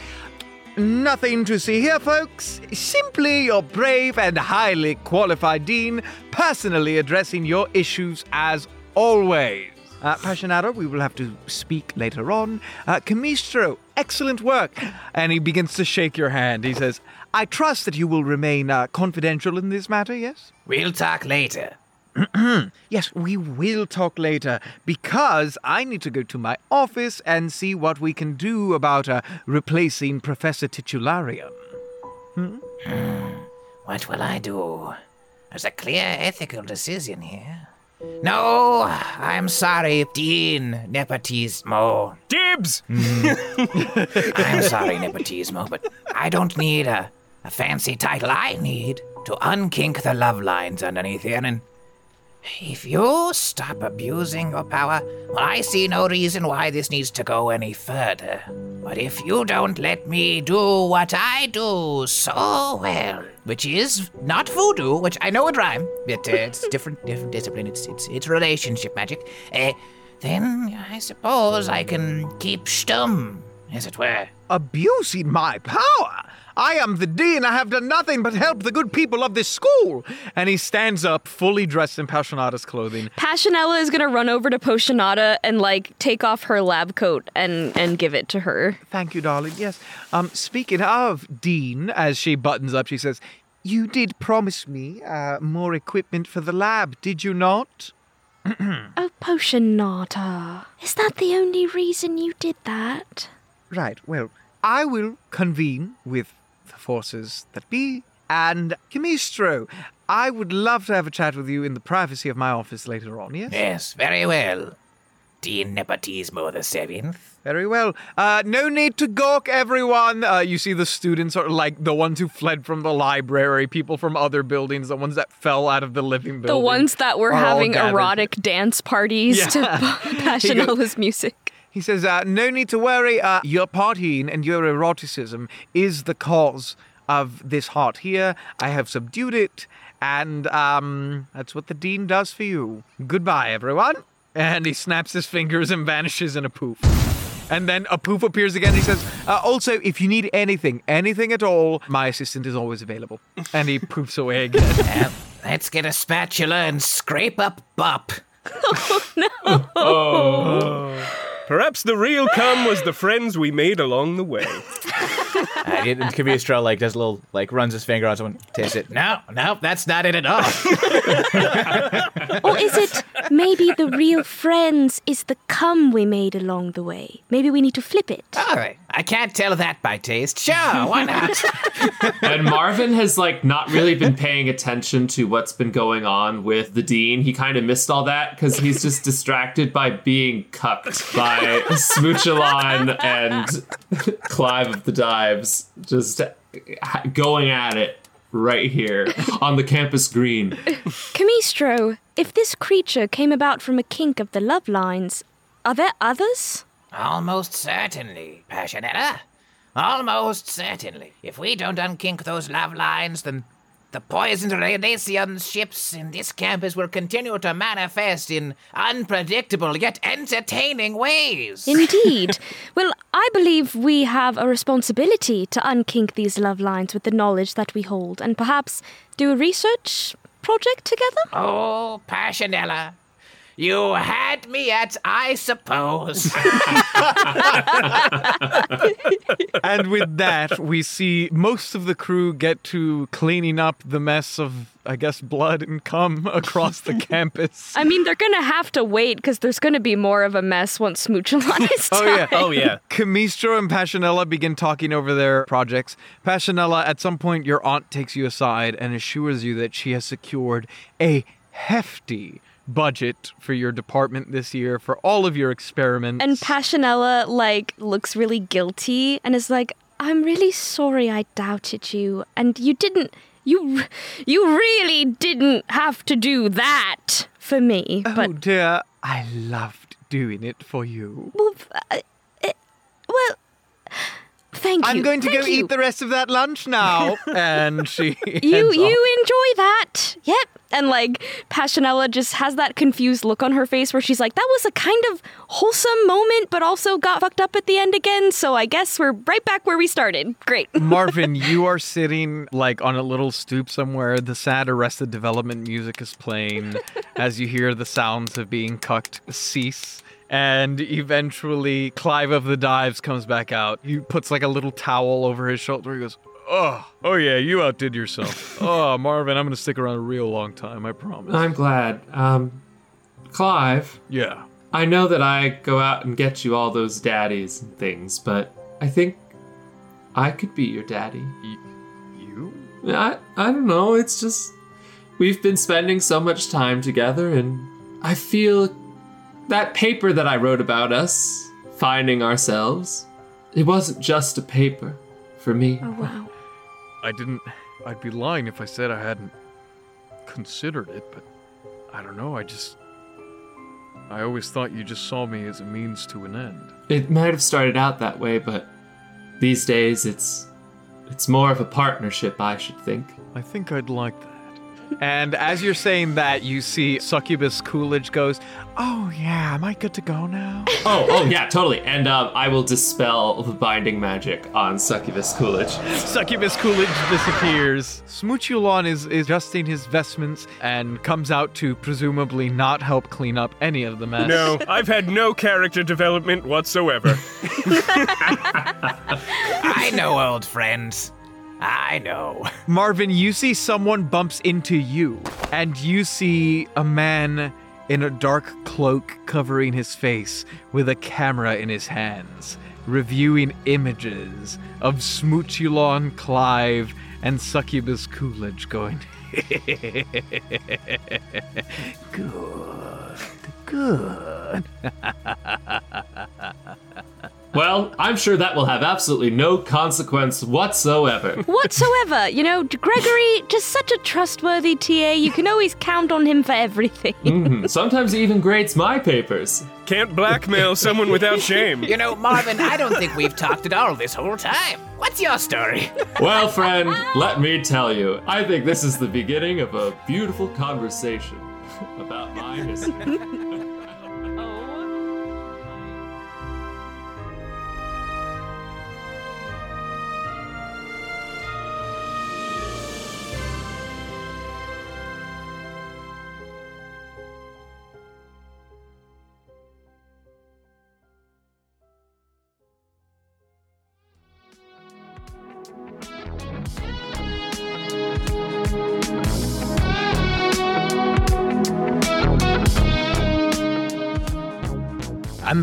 A: Nothing to see here, folks. Simply your brave and highly qualified dean personally addressing your issues as always. Uh, Passionata, we will have to speak later on. Uh, Camistro, excellent work. And he begins to shake your hand. He says, I trust that you will remain uh, confidential in this matter, yes?
E: We'll talk later. (clears throat)
A: Yes, we will talk later because I need to go to my office and see what we can do about uh, replacing Professor Titularian. (sighs)
E: What will I do? There's a clear ethical decision here. No, I'm sorry, Dean Nepotismo.
G: Dibs! Mm. (laughs)
E: I'm sorry, Nepotismo, but I don't need a, a fancy title. I need to unkink the love lines underneath here, and if you stop abusing your power, well, I see no reason why this needs to go any further. But if you don't let me do what I do so well, which is not voodoo, which I know would rhyme, but uh, it's different, different discipline. It's it's it's relationship magic. Uh, then I suppose I can keep stum, as it were.
A: Abusing my power? I am the dean. I have done nothing but help the good people of this school. And he stands up, fully dressed in Passionata's clothing.
C: Passionella is gonna run over to Potionata and like take off her lab coat and and give it to her.
A: Thank you, darling. Yes. Um, speaking of Dean, as she buttons up, she says, You did promise me uh, more equipment for the lab, did you not? (clears throat)
C: Oh, Potionata. Is that the only reason you did that?
A: Right. Well, I will convene with forces that be. And Camistro, I would love to have a chat with you in the privacy of my office later on, yes?
E: Yes, very well. Dean Nepotismo the Seventh.
A: Very well. Uh, no need to gawk, everyone. Uh, you see the students are like the ones who fled from the library, people from other buildings, the ones that fell out of the living building.
C: The ones that were having erotic dance parties
A: Yeah. (laughs)
C: to Passionella's (laughs) music.
A: He says, uh, no need to worry. Uh, your partying and your eroticism is the cause of this heart here. I have subdued it, and um, that's what the dean does for you. Goodbye, everyone. And he snaps his fingers and vanishes in a poof. And then a poof appears again. He says, uh, also, if you need anything, anything at all, my assistant is always available. And he poofs away again.
E: Well, (laughs) let's get a spatula and scrape up Bop. (laughs)
G: Perhaps the real cum was the friends we made along the way. (laughs)
D: And it- and Kamistra like does a little like runs his finger on someone, tastes it.
E: No, no, that's not it at all. (laughs)
C: Or is it maybe the real friends is the cum we made along the way? Maybe we need to flip it.
E: all right, I can't tell that by taste. Sure, why not? (laughs)
H: and Marvin has like not really been paying attention to what's been going on with the dean. He kind of missed all that because he's just distracted by being cucked by Smoochulon and Clive of the Dives, just going at it right here on the campus green.
C: Camistro, if this creature came about from a kink of the love lines, are there others?
E: Almost certainly, Passionetta. Almost certainly. If we don't unkink those love lines, then the poisoned radiation ships in this campus will continue to manifest in unpredictable yet entertaining ways.
C: Indeed. (laughs) well, I believe we have a responsibility to unkink these love lines with the knowledge that we hold, and perhaps do a research project together?
E: oh, Passionella. You had me at I suppose. (laughs)
A: and with that, we see most of the crew get to cleaning up the mess of, I guess, blood and cum (laughs) across the (laughs) campus.
C: I mean, they're gonna have to wait because there's gonna be more of a mess once Smoochulon is
A: Oh, yeah.
G: Oh, yeah.
A: Camistro and Passionella begin talking over their projects. Passionella, at some point, your aunt takes you aside and assures you that she has secured a hefty budget for your department this year for all of your experiments.
C: And Passionella, like, looks really guilty and is like, I'm really sorry I doubted you. And you didn't, you, you really didn't have to do that for me.
A: oh
C: But,
A: dear, I loved doing it for you.
C: well, uh, thank you.
A: I'm going to
C: thank
A: go
C: you.
A: eat the rest of that lunch now. (laughs) and she (laughs)
C: You, you enjoy that. Yep. And like Passionella just has that confused look on her face where she's like, that was a kind of wholesome moment, but also got fucked up at the end again. So I guess we're right back where we started. Great. (laughs)
A: Marvin, you are sitting like on a little stoop somewhere. The sad Arrested Development music is playing as you hear the sounds of being cucked cease. And eventually, Clive of the Dives comes back out. He puts like a little towel over his shoulder. He goes, Oh, oh yeah, you outdid yourself. (laughs) oh, Marvin, I'm gonna stick around a real long time. I promise.
H: I'm glad. Um, Clive,
A: yeah.
H: I know that I go out and get you all those daddies and things, but I think I could be your daddy.
A: You?
H: I I don't know. It's just we've been spending so much time together, and I feel that paper that I wrote about us finding ourselves. It wasn't just a paper for me.
C: Oh, wow. (laughs)
A: I didn't. I'd be lying if I said I hadn't considered it, but I don't know. I just. I always thought you just saw me as a means to an end.
H: It might have started out that way, but these days it's it's more of a partnership, I should think.
A: I think I'd like that. And as you're saying that, you see Succubus Coolidge goes, Oh, yeah, am I good to go now?
H: Oh, oh yeah, totally. And um, I will dispel the binding magic on Succubus Coolidge.
A: Succubus Coolidge disappears. Smoochulon is, is adjusting his vestments and comes out to presumably not help clean up any of the mess.
G: No, I've had no character development whatsoever. (laughs)
E: I know, old friends. I know. (laughs)
A: Marvin, you see someone bumps into you, and you see a man in a dark cloak covering his face with a camera in his hands, reviewing images of Smoochulon Clive and Succubus Coolidge going, (laughs) Good, good. (laughs)
H: Well, I'm sure that will have absolutely no consequence whatsoever.
C: Whatsoever. You know, Gregory, just such a trustworthy TA. You can always count on him for everything. (laughs)
H: Mhm. Sometimes he even grades my papers.
G: Can't blackmail (laughs) someone without shame.
E: You know, Marvin, I don't think we've talked at all this whole time. What's your story? (laughs)
H: Well, friend, let me tell you, I think this is the beginning of a beautiful conversation about my history.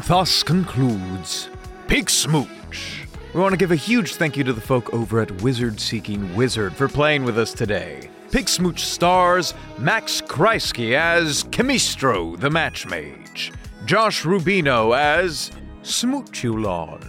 A: Thus concludes Pig Smooch. We want to give a huge thank you to the folk over at Wizard Seeking Wizard for playing with us today. Pig Smooch stars Max Kreisky as Chemistro, the Match Mage, Josh Rubino as Smoochulon,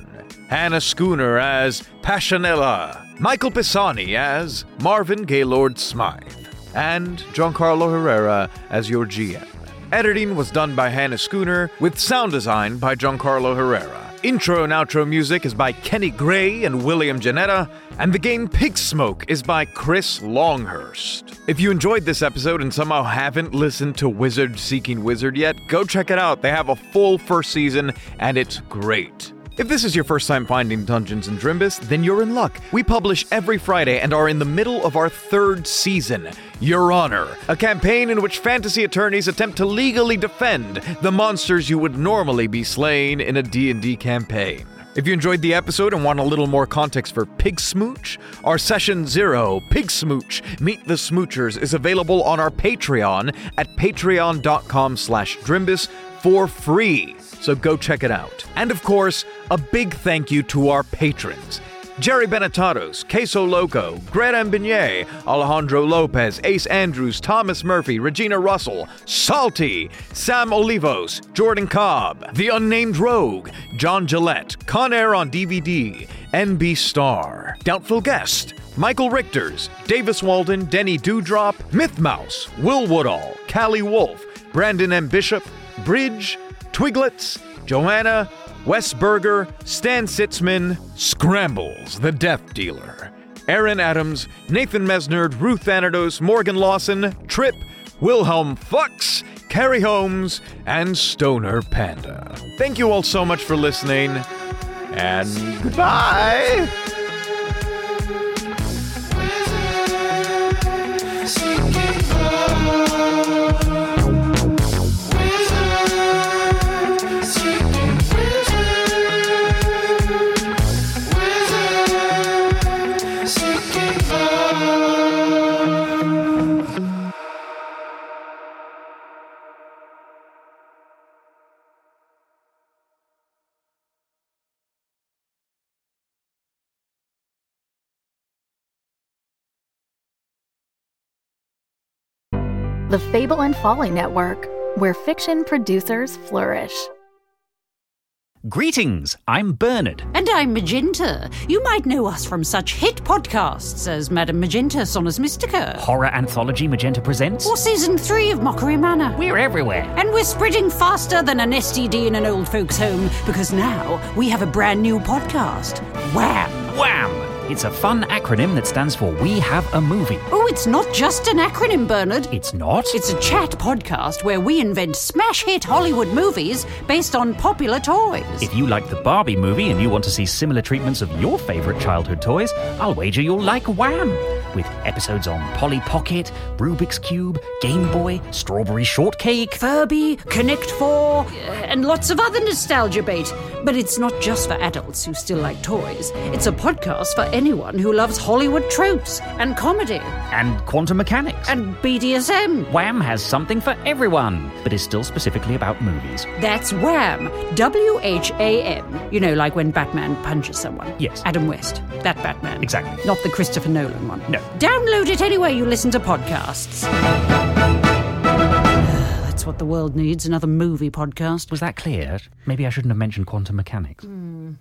A: Hannah Schooner as Passionella, Michael Pisani as Marvin Gaylord Smythe, and Giancarlo Herrera as your GM. Editing was done by Hannah Schooner, with sound design by Giancarlo Herrera. Intro and outro music is by Kenny Gray and William Janetta, and the game Pig Smooch is by Chris Longhurst. If you enjoyed this episode and somehow haven't listened to Wizard Seeking Wizard yet, go check it out. They have a full first season, and it's great. If this is your first time finding Dungeons and Drimbus, then you're in luck. We publish every Friday and are in the middle of our third season, Your Honor, a campaign in which fantasy attorneys attempt to legally defend the monsters you would normally be slaying in a D&D campaign. If you enjoyed the episode and want a little more context for Pig Smooch, our session zero, Pig Smooch, Meet the Smoochers, is available on our Patreon at patreon.com slash drimbus for free. So go check it out. And of course, a big thank you to our patrons. Jerry Benetatos, Queso Loco, Greta Beignet, Alejandro Lopez, Ace Andrews, Thomas Murphy, Regina Russell, Salty, Sam Olivos, Jordan Cobb, The Unnamed Rogue, John Gillette, Con Air on DVD, NB Star, Doubtful Guest, Michael Richters, Davis Walden, Denny Dewdrop, Myth Mouse, Will Woodall, Callie Wolf, Brandon M. Bishop, Bridge, Twiglets, Joanna, Wes Berger, Stan Sitzman, Scrambles, the Death Dealer, Aaron Adams, Nathan Mesnard, Ruth Thanatos, Morgan Lawson, Trip, Wilhelm Fox, Carrie Holmes, and Stoner Panda. Thank you all so much for listening, and goodbye!
I: The Fable and Folly Network, where fiction producers flourish.
J: Greetings, I'm Bernard.
K: And I'm Magenta. You might know us from such hit podcasts as Madame Magenta Sonus Mystica.
J: Horror anthology Magenta Presents.
K: Or season three of Mockery Manor.
J: We're everywhere.
K: And we're spreading faster than an STD in an old folks' home because now we have a brand new podcast. Wham!
J: Wham! It's a fun acronym that stands for We Have a Movie.
K: Oh, it's not just an acronym, Bernard.
J: It's not?
K: It's a chat podcast where we invent smash hit Hollywood movies based on popular toys.
J: If you like the Barbie movie and you want to see similar treatments of your favourite childhood toys, I'll wager you'll like Wham! With episodes on Polly Pocket, Rubik's Cube, Game Boy, Strawberry Shortcake.
K: Furby, Connect 4, uh, and lots of other nostalgia bait. But it's not just for adults who still like toys. It's a podcast for anyone who loves Hollywood tropes and comedy
J: And quantum mechanics.
K: and BDSM.
J: Wham has something for everyone, but is still specifically about movies.
K: That's Wham! W H A M. You know, like when Batman punches someone.
J: Yes.
K: Adam West. That Batman.
J: Exactly.
K: Not the Christopher Nolan one.
J: No.
K: Download it anywhere you listen to podcasts. (sighs) That's what the world needs another movie podcast.
J: Was that clear? Maybe I shouldn't have mentioned quantum mechanics.
K: Hmm.